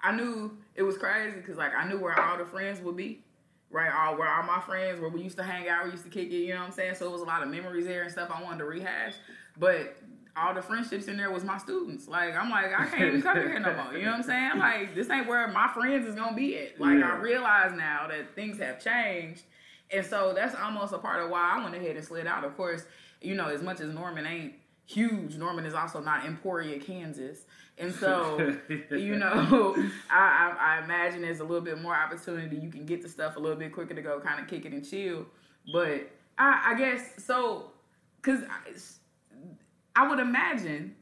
I knew it was crazy because like I knew where all the friends would be, right? All where all my friends where we used to hang out, we used to kick it, you know what I'm saying? So it was a lot of memories there and stuff I wanted to rehash, but all the friendships in there was my students. Like I'm like I can't even come here no more. You know what I'm saying? Like this ain't where my friends is gonna be at. Like Yeah. I realize now that things have changed. And so that's almost a part of why I went ahead and slid out. Of course, you know, as much as Norman ain't huge, Norman is also not Emporia, Kansas. And so, you know, I, I, I imagine there's a little bit more opportunity. You can get the stuff a little bit quicker to go kind of kick it and chill. But I, I guess, so, because I, I would imagine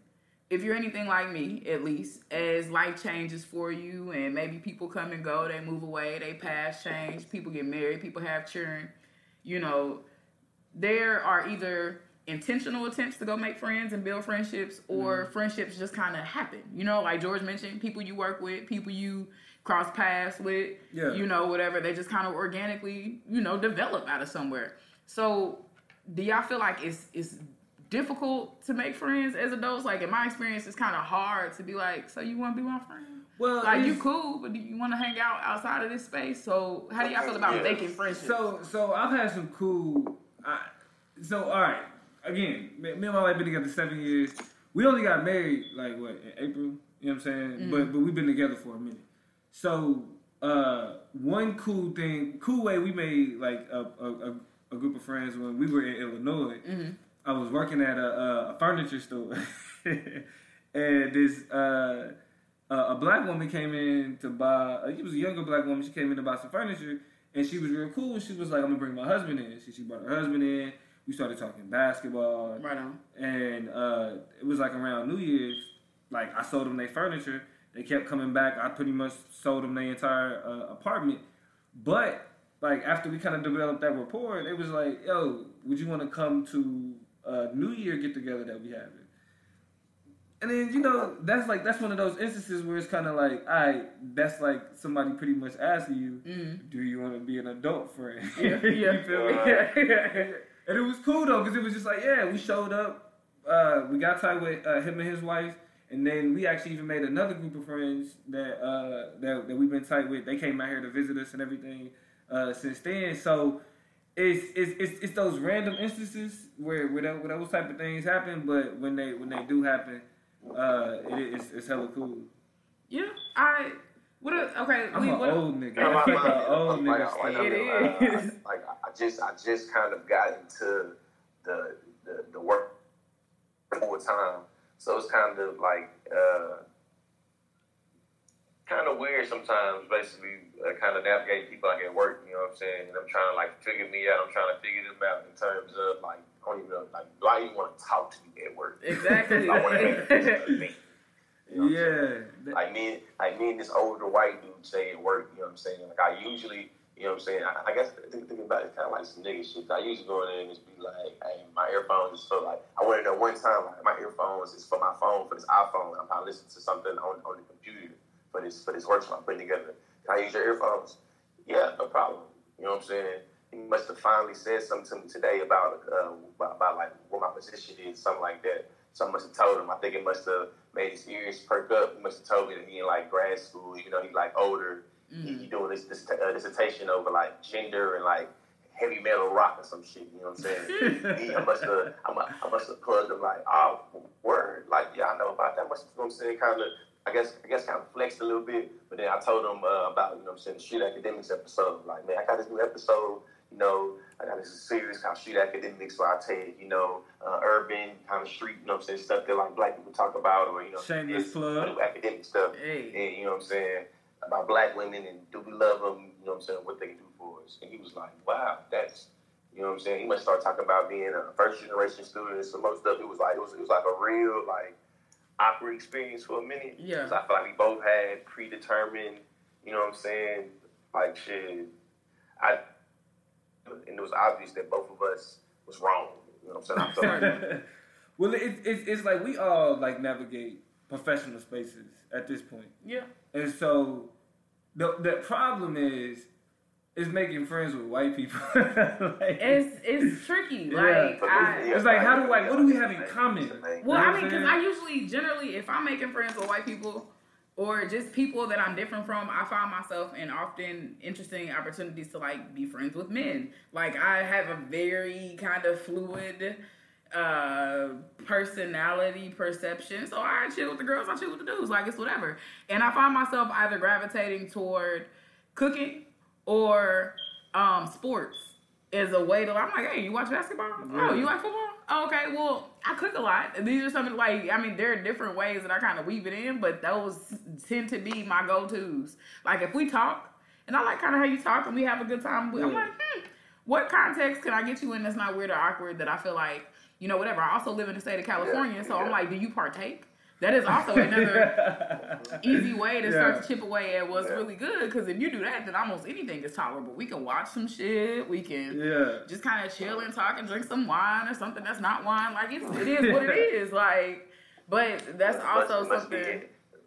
if you're anything like me, at least, as life changes for you and maybe people come and go, they move away, they pass change, people get married, people have children, you know, there are either intentional attempts to go make friends and build friendships or mm-hmm. friendships just kind of happen. You know, like George mentioned, people you work with, people you cross paths with, Yeah. you know, whatever, they just kind of organically, you know, develop out of somewhere. So, do y'all feel like it's it's difficult to make friends as adults? Like in my experience, it's kind of hard to be like, so you want to be my friend? well, Like you cool, but do you want to hang out outside of this space? So how do y'all feel about Yeah. making friendships? So, so I've had some cool. I, so, all right. Again, me, and my wife been together seven years. We only got married like what in April. You know what I'm saying? But but we've been together for a minute. So, uh, one cool thing, cool way we made like a a, a, a group of friends when we were in Illinois. I was working at a, a, furniture store, and this uh, a, black woman came in to buy. Uh, it was a younger black woman. She came in to buy some furniture, and she was real cool. She was like, "I'm gonna bring my husband in." So she brought her husband in. We started talking basketball, Right on. and uh, it was like around New Year's. Like I sold them their furniture. They kept coming back. I pretty much sold them their entire uh, apartment. But like after we kind of developed that rapport, it was like, "Yo, would you want to come to a New Year get together that we having?" And then you know that's like that's one of those instances where it's kind of like, all right, that's like somebody pretty much asking you, do you want to be an adult friend? Yeah, yeah. you feel me? and it was cool though because it was just like, yeah, we showed up, uh, we got tight with uh, him and his wife, and then we actually even made another group of friends that uh, that that we've been tight with. They came out here to visit us and everything uh, since then. So it's, it's it's it's those random instances where where, that, where those type of things happen, but when they when they do happen, uh, it, it's it's hella cool. Yeah, I. What? A, okay, I'm we, an what, old nigga. Yeah, my- my- An old nigga. like, still. It I is. Like, I, I just, I just kind of got into the the, the work full time, so it's kind of like uh, kind of weird sometimes. Basically, uh, kind of navigating people like at work. You know what I'm saying? And I'm trying to like figure me out. I'm trying to figure them out in terms of like, I don't even know, like, I even want to talk to you at work? Exactly. I want to me. You know saying? Yeah. like me, like me and this older white dude say at work, you know what I'm saying? Like I usually, you know what I'm saying? I, I guess think, thinking about it, kind of like some nigga shit. I usually go in there and just be like, hey, my earphones is for like, I went in there one time, like my earphones is for my phone, for this iPhone. I'm probably listening to something on, on the computer for this for this workshop I'm putting together. Can I use your earphones? Yeah, no problem. You know what I'm saying? He must have finally said something to me today about, uh, about, about like what my position is, something like that. So I must have told him. I think it must have made his ears perk up. He must have told me that he in like grad school. You know, he like older. He, he doing this, this uh, dissertation over like gender and like heavy metal rock or some shit. You know what I'm saying? he, I must have. I must, I must have plugged him like, oh, word. Like, yeah, I know about that. Must, you know what I'm saying? Kind of. I guess I guess kind of flexed a little bit, but then I told him uh, about you know what I'm saying the street academics episode. Like man, I got this new episode. You know, I got this series called Street Academics where I take you know uh, urban kind of street. You know what I'm saying stuff that like black people talk about or you know Shameless this plug. new academic stuff. Hey. And you know what I'm saying about black women and do we love them? You know what I'm saying what they can do for us. And he was like, wow, that's you know what I'm saying. He must start talking about being a first generation student and some other stuff. It was like it was, it was like a real like awkward experience for a minute. Yeah. 'Cause I feel like we both had predetermined, you know what I'm saying, like shit. I and it was obvious that both of us was wrong. You know what I'm saying? I feel like well, it, it, it's like we all like navigate professional spaces at this point, yeah. and so the the problem is is making friends with white people. like, It's it's tricky. Yeah. Like I. It's like, how do, like, what do we have in common? Well, You know I mean, because? I usually, generally, if I'm making friends with white people or just people that I'm different from, I find myself in often interesting opportunities to like be friends with men. Like I have a very kind of fluid uh personality perception so i chill with the girls i chill with the dudes like it's whatever and i find myself either gravitating toward cooking or um sports as a way to i'm like hey you watch basketball? Oh you like football? Oh, okay well i cook a lot. These are something like i mean there are different ways that i kind of weave it in but those tend to be my go-to's. Like if we talk and i like kind of how you talk and we have a good time i'm like hmm, what context can i get you in that's not weird or awkward that i feel like you know whatever. I also live in the state of california so i'm like do you partake that is also another easy way to start to chip away at what's really good. Because if you do that, then almost anything is tolerable. We can watch some shit. We can Yeah. just kind of chill and talk and drink some wine or something that's not wine. Like it's, it is what it is. Like, but that's must- also must be- something.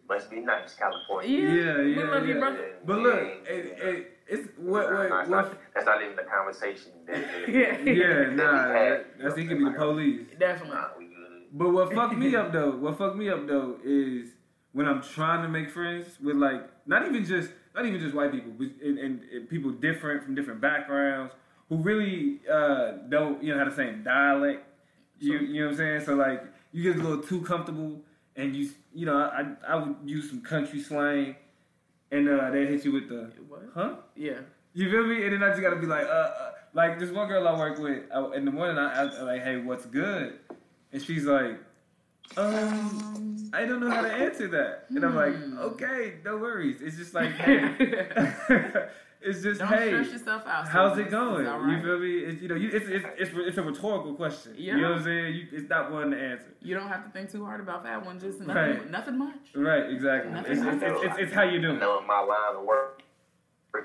Must be nice, California. Yeah, Yeah, we yeah, love you, brother. But look, it, it, it's what Nah, what, nah, it's what not, that's not even the conversation. That, that, Yeah. yeah, that nah, we had. that, that's he could be the police. Definitely. Nah, we good. But what fucked me up though, what fucked me up though is when I'm trying to make friends with like not even just not even just white people, but and, and, and people different from different backgrounds who really uh, don't you know have the same dialect. You you know what I'm saying? So like you get a little too comfortable and you you know I I would use some country slang and uh, they hit you with the What? huh. Yeah. You feel me? And then I just gotta be like, uh, uh like this one girl I work with, I, in the morning I her, like, "Hey, what's good?" And she's like, "Um, I don't know how to answer that." And I'm like, Hmm. "Okay, no worries. It's just like, hey, it's just Don't hey." stress yourself out. How's Susan. it going? It's all You feel me? It's, you know, you, it's, it's it's it's a rhetorical question. You know what I'm saying? You, it's not one to answer. You don't have to think too hard about that one. Just nothing, Right. nothing much. Right? Exactly. Nothing It's, it's, it's, it's, it's how you I do. know my line of work,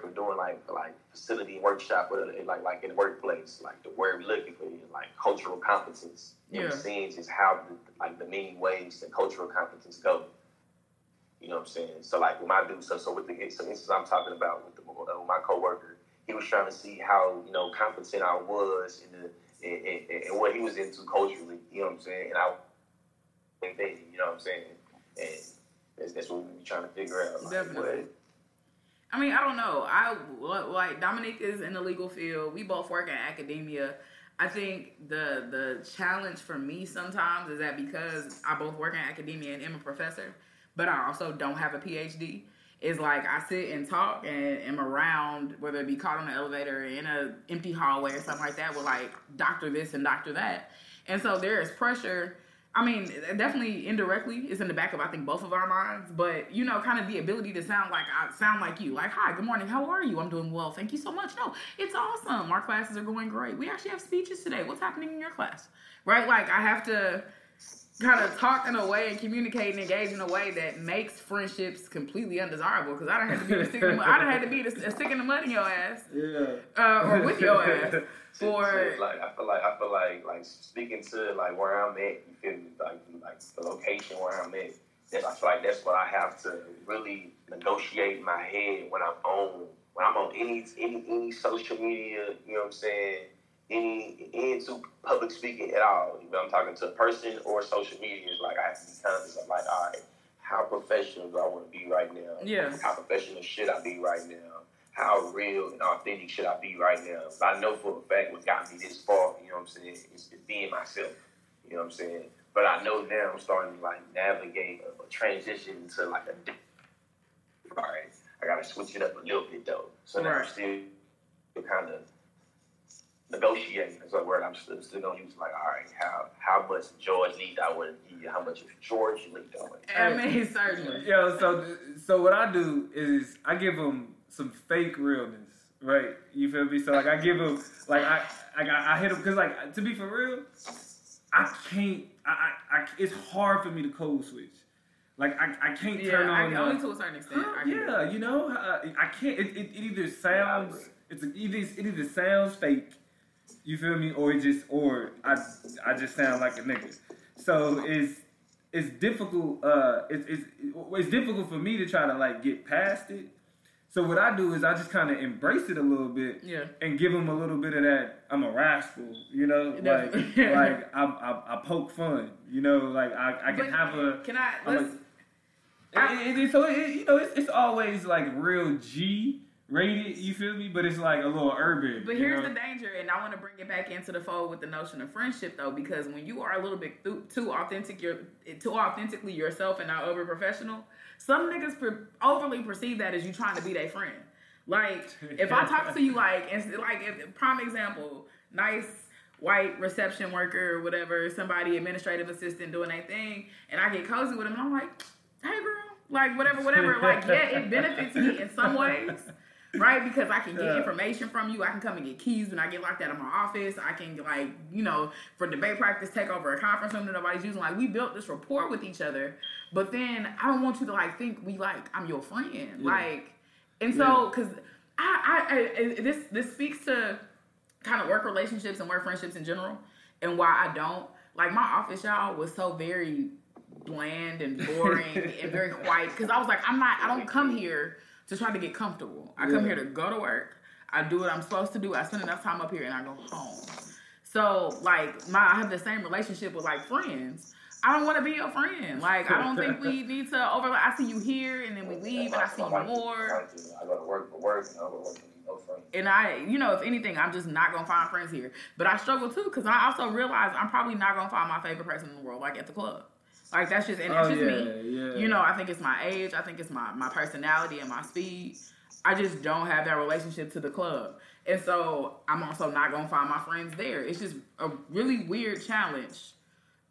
we're doing like like facility workshop, or like like in the workplace, like the word we're looking for is like cultural competence. And Yeah. we're seeing just how the, like the many ways that cultural competence go. You know what I'm saying? So like when I do so so with the so instance I'm talking about with, the, with my coworker, he was trying to see how you know competent I was in the in what he was into culturally. You know what I'm saying? And I think they, you know what I'm saying? And that's, that's what we be trying to figure out. Like, Definitely. what- I mean, I don't know. I like Dominique is in the legal field. We both work in academia. I think the the challenge for me sometimes is that because I both work in academia and am a professor, but I also don't have a PhD. Is like I sit and talk and am around, whether it be caught on the elevator or in a empty hallway or something like that, with like doctor this and doctor that, and so there is pressure. I mean, definitely indirectly, it's in the back of I think both of our minds, but you know, kind of the ability to sound like I sound like you, like, "Hi, good morning, how are you? I'm doing well, thank you so much." No, it's awesome. Our classes are going great. We actually have speeches today. What's happening in your class? Right? Like, I have to kind of talk in a way and communicate and engage in a way that makes friendships completely undesirable. Because I don't have to be the stick. In the, I don't have to be the a stick in the mud in your ass, Yeah. uh, or with your ass. For so, like I feel like I feel like like speaking to like where I'm at, you feel me? Like like the location where I'm at. That I feel like that's what I have to really negotiate in my head when I'm on when I'm on any any any social media. You know what I'm saying? Any into public speaking at all. I'm talking to a person or social media. It's like I have to be conscious. I'm like, all right, how professional do I want to be right now? Yeah. How professional should I be right now? How real and authentic should I be right now? But I know for a fact what got me this far, you know what I'm saying, is, being myself. You know what I'm saying? But I know now I'm starting to like navigate a, a transition into like a all right, I gotta switch it up a little bit though. So now I'm still kind of negotiating is a word I'm still, still gonna use like, all right, how how much George Lee I want to give you, how much George Lee I want to I mean, certainly. Yo, so so what I do is I give them some fake realness, right? You feel me? So like I give them like I I got I hit them because like to be for real, I can't. I, I, I it's hard for me to code switch. Like I, I can't Yeah, turn I, on. only to a certain extent. Huh? I yeah, you know, uh, I can't. It, it, it either sounds, agree. it's a, either it either sounds fake, you feel me, or just, or I, I just sound like a nigga. So it's it's difficult. Uh, it's it's it's difficult for me to try to like get past it. So what I do is I just kind of embrace it a little bit Yeah. and give them a little bit of that. I'm a rascal, you know, like like I, I I poke fun, you know, like I, I can But have a. Can I? Let's, a- it- it- so it, you know, it's, it's always like real G rated. You feel me? But it's like a little urban. But here's know? the danger, and I want to bring it back into the fold with the notion of friendship, though, because when you are a little bit too, too authentic, you're too authentically yourself and not over professional. Some niggas per, overly perceive that as you trying to be their friend. Like if I talk to you like, and like if, prime example, nice white reception worker or whatever, somebody administrative assistant doing their thing, and I get cozy with them, and I'm like, hey girl, like whatever, whatever. Like yeah, it benefits me in some ways right? Because I can get information from you. I can come and get keys when I get locked out of my office. I can like, you know, for debate practice, take over a conference room that nobody's using. Like we built this rapport with each other, but then I don't want you to like think we like I'm your friend, like, and so because I, I, I this this speaks to kind of work relationships and work friendships in general, and why I don't like my office y'all was so very bland and boring and very quiet because I was like I'm not I don't come here to try to get comfortable. I come here to go to work. I do what I'm supposed to do. I spend enough time up here and I go home. So like my I have the same relationship with like friends. I don't want to be your friend. Like I don't think we need to overlap. I see you here and then we leave and I see you more. I go to work for work and I go to work no friends. And I, you know, if anything, I'm just not gonna find friends here. But I struggle too because I also realize I'm probably not gonna find my favorite person in the world like at the club. Like that's just and that's Oh, just yeah, me. yeah. You know, I think it's my age. I think it's my my personality and my speed. I just don't have that relationship to the club. And so I'm also not gonna find my friends there. It's just a really weird challenge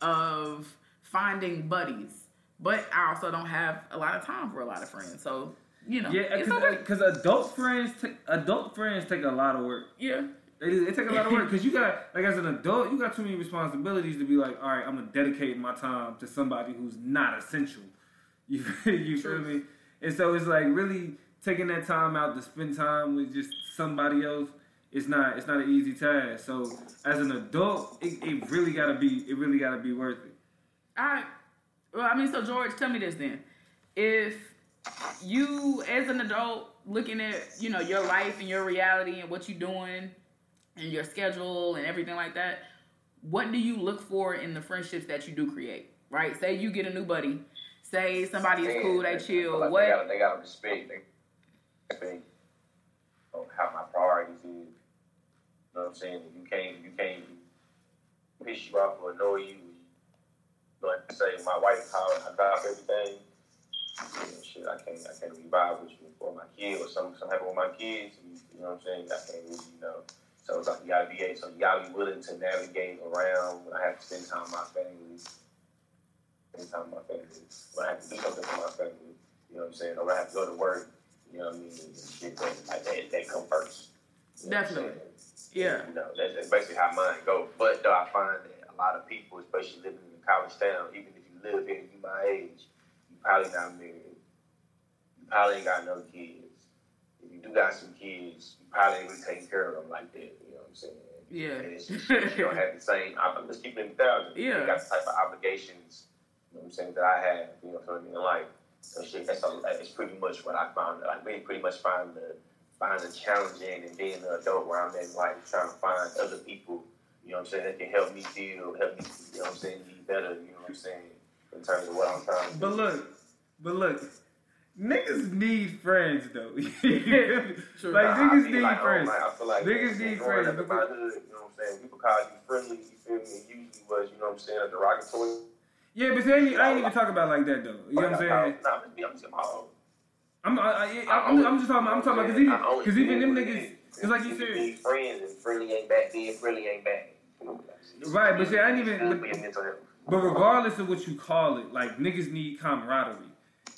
of finding buddies. But I also don't have a lot of time for a lot of friends. So, you know. Yeah, it's okay. because adult friends, take, adult friends take a lot of work. Yeah. They, do- they take a lot of work because you got like as an adult, you got too many responsibilities to be like, all right, I'm gonna dedicate my time to somebody who's not essential. You you feel me? And so it's like really taking that time out to spend time with just somebody else. It's not it's not an easy task. So as an adult, it, it really gotta be it really gotta be worth it. I well, I mean, so George, tell me this then. If you as an adult looking at, you know, your life and your reality and what you're doing and your schedule and everything like that, what do you look for in the friendships that you do create? Right? Say you get a new buddy. Say somebody is cool, they chill. like What They gotta, they gotta respect. They respect on how my priorities is. You know what I'm saying? You can't, you can't piss you off or annoy you. Like say, my wife, how I drop everything. Know, shit, I can't, I can't really vibe with you or my kid or something, something happen with my kids. You know what I'm saying? I can't really, you know. So it's like you gotta be, so you gotta be willing to navigate around when I have to spend time with my family spend time with my family. When I have to do something for my family, you know what I'm saying? Or when I have to go to work, you know what I mean? Shit like that, that come first. You know Definitely. Yeah. You know, that's, that's basically how mine go. But though I find that a lot of people, especially living in a college town, even if you live here, you my age, you probably not married. You probably ain't got no kids. You do got some kids, you probably ain't really taking care of them like that. You know what I'm saying? Yeah. And it's just, you don't have the same. I'm just keeping it thousand. Yeah. You got the type of obligations. You know what I'm saying that I have. You know what I mean? In life. So shit, that's a, that's pretty much what I found. Like we pretty much find the find the challenging and being an adult where I'm in life, trying to find other people. You know what I'm saying that can help me feel, help me. You know what I'm saying be better. You know what I'm saying in terms of what I'm trying to. do. But look, but look, niggas need friends though. Like niggas need like, oh, friends. man, I feel like Niggas need friends up in my hood, you know what I'm saying? People call you friendly, you feel me? It usually was, you know what I'm saying, a derogatory. Yeah, but see, I ain't, I ain't even talking about like that though. You know what I'm saying? Nah, I'm just, I'm just, I'm I'm, I, I, I'm, I'm just talking about, I'm talking about, cause even, cause even them niggas, cause like you said, friends and friendly ain't bad, being friendly ain't bad. Right, but see, I ain't even- Good for your mental health. but regardless of what you call it, like niggas need camaraderie.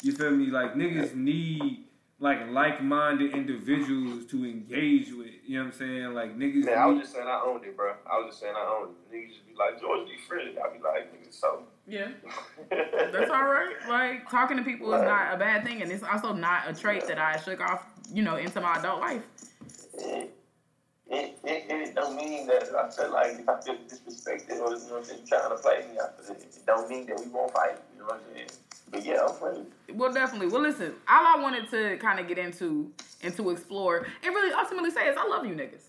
You feel me? Like niggas need like like-minded individuals to engage with. You know what I'm saying? Like niggas. Man, I was just saying I owned it, bro. I was just saying I owned it. Niggas just be like, George, be friendly. I be like, niggas, so. Yeah. That's all right. Like talking to people is not a bad thing, and it's also not a trait that I shook off, you know, into my adult life. it, it, it, it don't mean that I feel like if I feel disrespected or you know what I'm saying, trying to play me, I feel it, it don't mean that we won't fight. You know what I'm saying? But yeah, I'm. Well, definitely. Well, listen, all I wanted to kind of get into and to explore and really ultimately say is I love you niggas,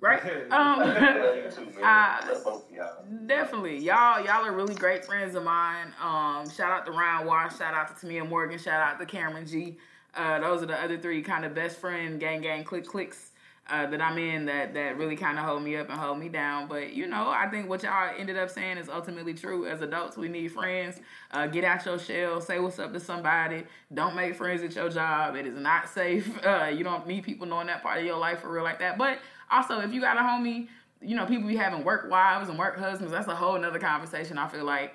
right? Um, you too, man. Uh, I love both of y'all. definitely, y'all y'all are really great friends of mine. Um, shout out to Ryan Wash, shout out to Tamia Morgan, shout out to Cameron G. Uh, those are the other three kind of best friend gang gang click clicks. Uh, that I'm in that that really kind of hold me up and hold me down. But you know, I think what y'all ended up saying is ultimately true. As adults, we need friends. Uh, get out your shell. Say what's up to somebody. Don't make friends at your job. It is not safe. Uh, you don't need people knowing that part of your life for real like that. But also, if you got a homie, you know, people be having work wives and work husbands. That's a whole nother conversation. I feel like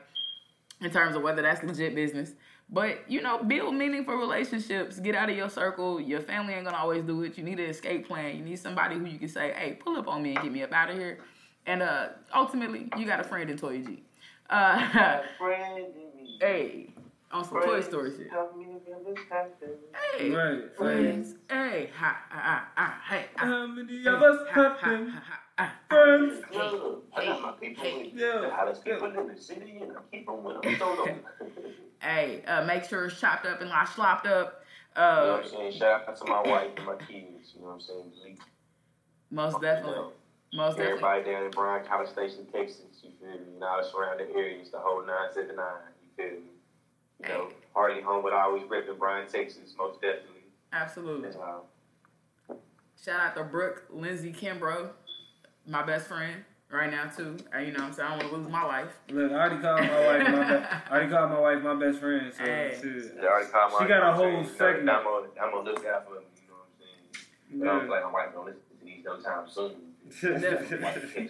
in terms of whether that's legit business. But you know, build meaningful relationships. Get out of your circle. Your family ain't gonna always do it. You need an escape plan. You need somebody who you can say, "Hey, pull up on me and get me up out of here." And uh, ultimately, you got a friend in Toy G. Uh, Friend in me. hey, on some Toy Story shit. Help me if this happens. Hey, Right, friends. Hey, ha, ha, ha, hey, ah, How many hey, of us ha, have ha, been ha, ha. Friends? Look, I got my people Hey, with yeah, the hottest people in the city, and I keep them with them. So, Hey, uh, make sure it's chopped up and not slopped up. You know Uh, what I'm saying? Shout out to my wife and my kids. You know what I'm saying? Most you definitely. know, Most definitely. Everybody down in Bryan, College Station, Texas. You feel me? You know, all the surrounding areas, the whole 979. You feel me? You know, Hey. Home would always repping Bryan, Texas, most definitely. Absolutely. Shout out to Brooke, Lindsay, Kimbrough, my best friend right now too. You know what I'm saying? I don't want to lose my life. Look, I already called my wife. My be- I already called my wife my best friend. So Hey. shit. They already called my She got a you know whole I'm saying? segment. I'm on, I'm on lookout for them. You know what I'm saying? But I'm like, my wife don't listen to these no time soon. Definitely.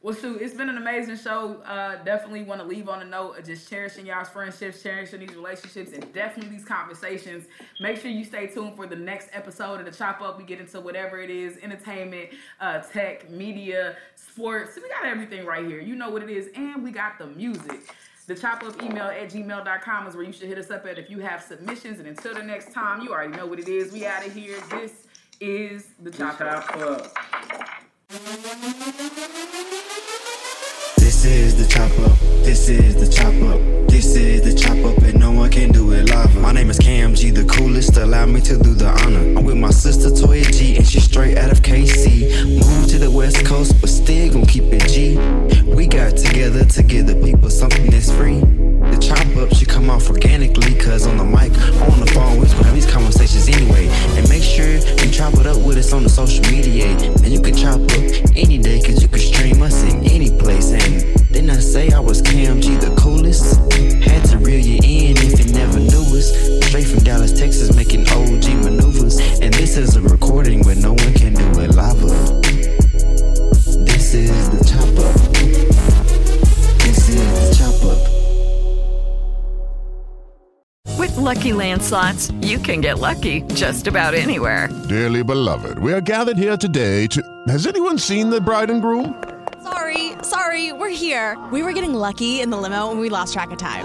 Well, shoot, it's been an amazing show. Uh, definitely want to leave on a note of just cherishing y'all's friendships, cherishing these relationships, and definitely these conversations. Make sure you stay tuned for the next episode of the Chop Up. We get into whatever it is entertainment, uh, tech, media, sports. We got everything right here. You know what it is. And we got the music. The chop up email at gmail.com is where you should hit us up at if you have submissions. And until the next time, you already know what it is. We out of here. This is the. Chop up. This is the chop up. This is the chop up. This is the chop up, and no one can do live. My name is Cam G, the coolest. Allow me to do the honor. I'm with my sister Toya G, and she's straight out of KC. Moved to the West Coast, but still gon' keep it G. We got together to give the people something that's free. The chop up should come off organically, cause on the mic, on the phone, we have these conversations anyway. And make sure you chop it up with us on the social media. And you can chop up any day, cause you can stream us in any place. And didn't I say I was Cam G the coolest? Had to reel you in if you never knew us. Straight from Dallas, Texas, making OG maneuvers. And this is a recording where no one can do it live. This is the chop up. This is the chop up. With Lucky Land slots, you can get lucky just about anywhere. Dearly beloved, we are gathered here today to. Has anyone seen the bride and groom? Sorry, sorry, we're here. We were getting lucky in the limo and we lost track of time.